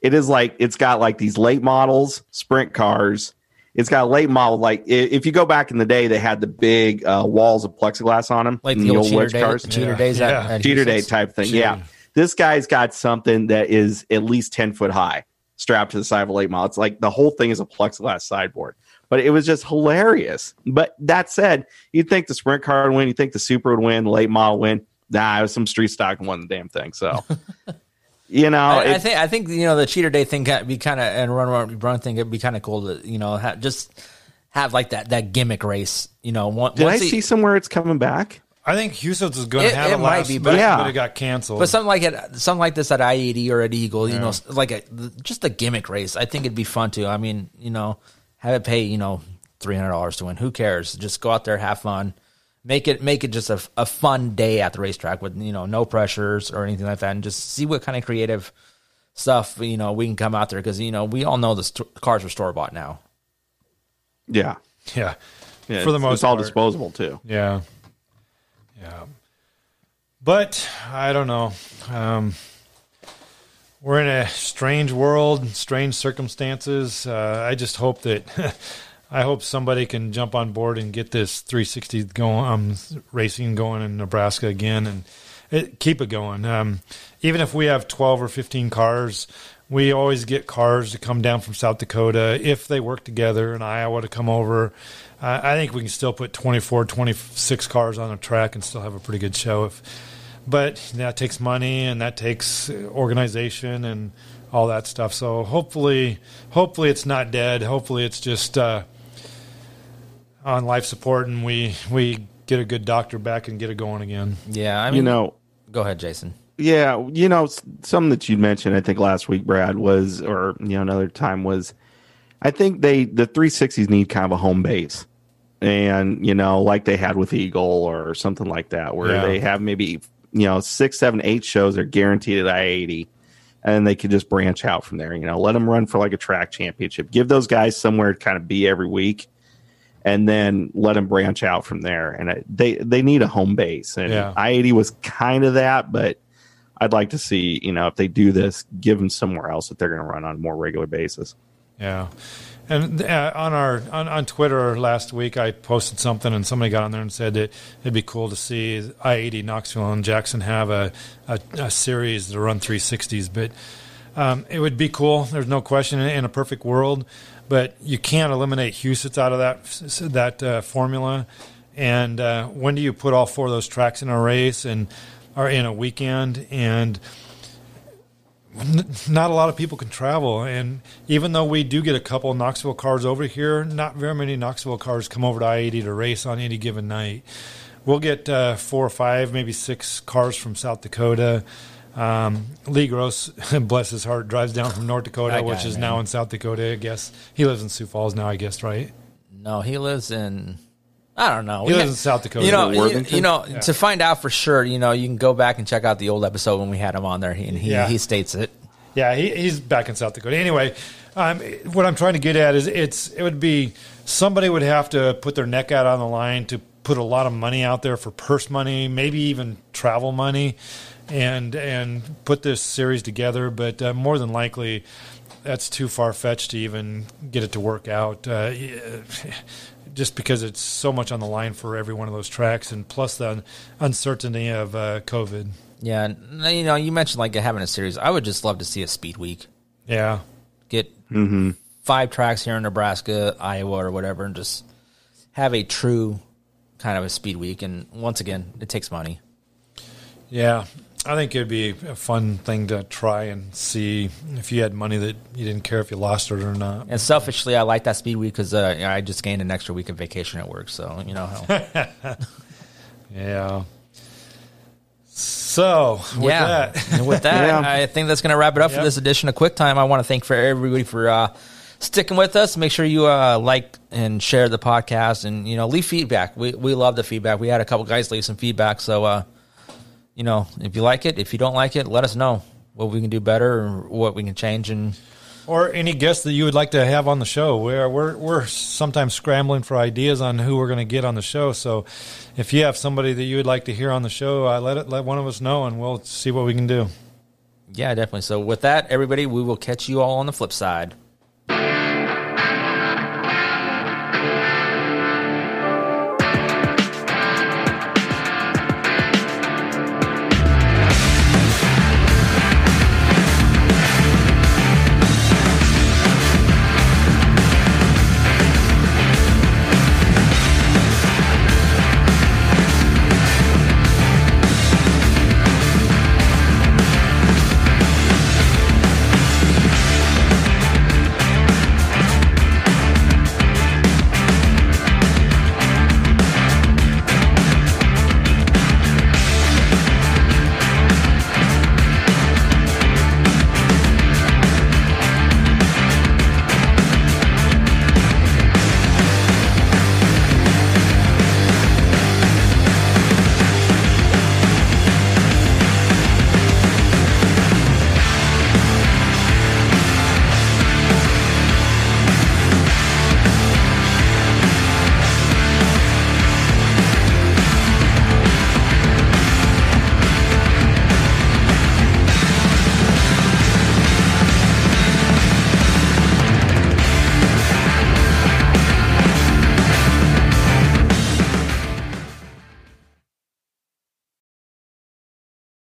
Speaker 6: It is like it's got like these late models, sprint cars. It's got a late model. Like if you go back in the day, they had the big uh, walls of plexiglass on them,
Speaker 4: Like
Speaker 6: in
Speaker 4: the, old cheater,
Speaker 6: wedge
Speaker 4: day, cheater
Speaker 5: Yeah.
Speaker 4: days
Speaker 5: Yeah.
Speaker 4: at
Speaker 6: cheater day type thing. Yeah. This guy's got something that is at least 10 foot high strapped to the side of a late model. It's like the whole thing is a plexiglass sideboard. But it was just hilarious. But that said, you'd think the sprint car would win, you'd think the super would win, the late model win. Nah, it was some street stock and won the damn thing. So you know,
Speaker 4: I, I think I think you know the cheater day thing can be kind of and run run run thing. It'd be kind of cool to you know ha- just have like that that gimmick race. You know, one,
Speaker 6: did I
Speaker 4: once the-
Speaker 6: see somewhere it's coming back?
Speaker 5: I think Huset's is going to have
Speaker 4: it
Speaker 5: it,
Speaker 4: might be, but-
Speaker 6: Yeah.
Speaker 5: but it got canceled.
Speaker 4: But something like it, something like this at I eighty or at Eagle, you know, like a just a gimmick race. I think it'd be fun too. I mean, you know, have it pay you know three hundred dollars to win. Who cares? Just go out there, have fun, make it make it just a, a fun day at the racetrack with you know no pressures or anything like that, and just see what kind of creative stuff you know we can come out there because you know we all know the st- cars are store bought now.
Speaker 6: Yeah.
Speaker 5: yeah,
Speaker 6: yeah
Speaker 5: For the
Speaker 6: it's-
Speaker 5: most
Speaker 6: it's all
Speaker 5: part.
Speaker 6: disposable too.
Speaker 5: yeah, yeah. But I don't know. Um, we're in a strange world, strange circumstances. Uh, I just hope that I hope somebody can jump on board and get this 360 going, um, racing going in Nebraska again, and it, keep it going. Um, even if we have 12 or 15 cars, we always get cars to come down from South Dakota if they work together, and Iowa to come over. Uh, I think we can still put 24, 26 cars on a track and still have a pretty good show. If, but that takes money and that takes organization and all that stuff. So hopefully, hopefully it's not dead. Hopefully it's just uh, on life support, and we we get a good doctor back and get it going again.
Speaker 4: Yeah, I mean,
Speaker 6: you know,
Speaker 4: go ahead, Jason.
Speaker 6: Yeah, you know, s- something that you mentioned, I think last week, Brad, was, or you know, another time was, I think they the 360s need kind of a home base, and you know, like they had with Eagle or something like that, where
Speaker 5: Yeah.
Speaker 6: they have maybe you know six, seven, eight shows are guaranteed at I 80, and they could just branch out from there. You know, let them run for like a track championship, give those guys somewhere to kind of be every week. And then let them branch out from there, and I- they they need a home base, and
Speaker 5: Yeah.
Speaker 6: I eighty was kind of that, but I'd like to see, you know, if they do this, give them somewhere else that they're going to run on a more regular basis.
Speaker 5: Yeah. And uh, on our on, on Twitter last week, I posted something, and somebody got on there and said that it'd be cool to see I eighty Knoxville and Jackson have a, a, a series to run three sixties. But um, it would be cool. There's no question in, in a perfect world, but you can't eliminate Huset's out of that that uh, formula. And uh, when do you put all four of those tracks in a race and or in a weekend? And not a lot of people can travel. And even though we do get a couple of Knoxville cars over here, not very many Knoxville cars come over to I 80 to race on any given night. We'll get uh, four or five, maybe six cars from South Dakota. Um, Lee Gross, bless his heart, drives down from North Dakota,
Speaker 4: guy,
Speaker 5: which is
Speaker 4: man.
Speaker 5: now in South Dakota, I guess. He lives in Sioux Falls now, I guess, right?
Speaker 4: No, he lives in. I don't know.
Speaker 5: He
Speaker 4: We
Speaker 5: lives
Speaker 4: ha-
Speaker 5: in South Dakota.
Speaker 4: You know, you, you know,
Speaker 5: Yeah.
Speaker 4: to find out for sure, you know, you can go back and check out the old episode when we had him on there, and he
Speaker 5: Yeah.
Speaker 4: he states it.
Speaker 5: Yeah, he, he's back in South Dakota. Anyway, um, what I'm trying to get at is it's it would be somebody would have to put their neck out on the line to put a lot of money out there for purse money, maybe even travel money, and and put this series together. But uh, more than likely, that's too far fetched to even get it to work out. Uh, just because it's so much on the line for every one of those tracks, and plus the uncertainty of uh, COVID.
Speaker 4: Yeah, you know, you mentioned like having a series. I would just love to see a speed week.
Speaker 5: Yeah,
Speaker 4: Get five tracks here in Nebraska, Iowa, or whatever, and just have a true kind of a speed week. And once again, it takes money.
Speaker 5: Yeah, I think it'd be a fun thing to try and see if you had money that you didn't care if you lost it or not.
Speaker 4: And selfishly, I like that speed week because uh, I just gained an extra week of vacation at work. So you know how.
Speaker 5: Yeah. So with
Speaker 4: yeah.
Speaker 5: that,
Speaker 4: with that,
Speaker 6: Yeah.
Speaker 4: I think that's going to wrap it up for this edition of Quick Time. I want to thank for everybody for uh, sticking with us. Make sure you uh, like and share the podcast, and you know, leave feedback. We we love the feedback. We had a couple guys leave some feedback, so uh, you know, if you like it, if you don't like it, let us know what we can do better or what we can change. And
Speaker 5: or any guests that you would like to have on the show. We're we're we're sometimes scrambling for ideas on who we're going to get on the show. So if you have somebody that you would like to hear on the show, uh, let it let one of us know, and we'll see what we can do.
Speaker 4: yeah, definitely. So with that, everybody, we will catch you all on the flip side.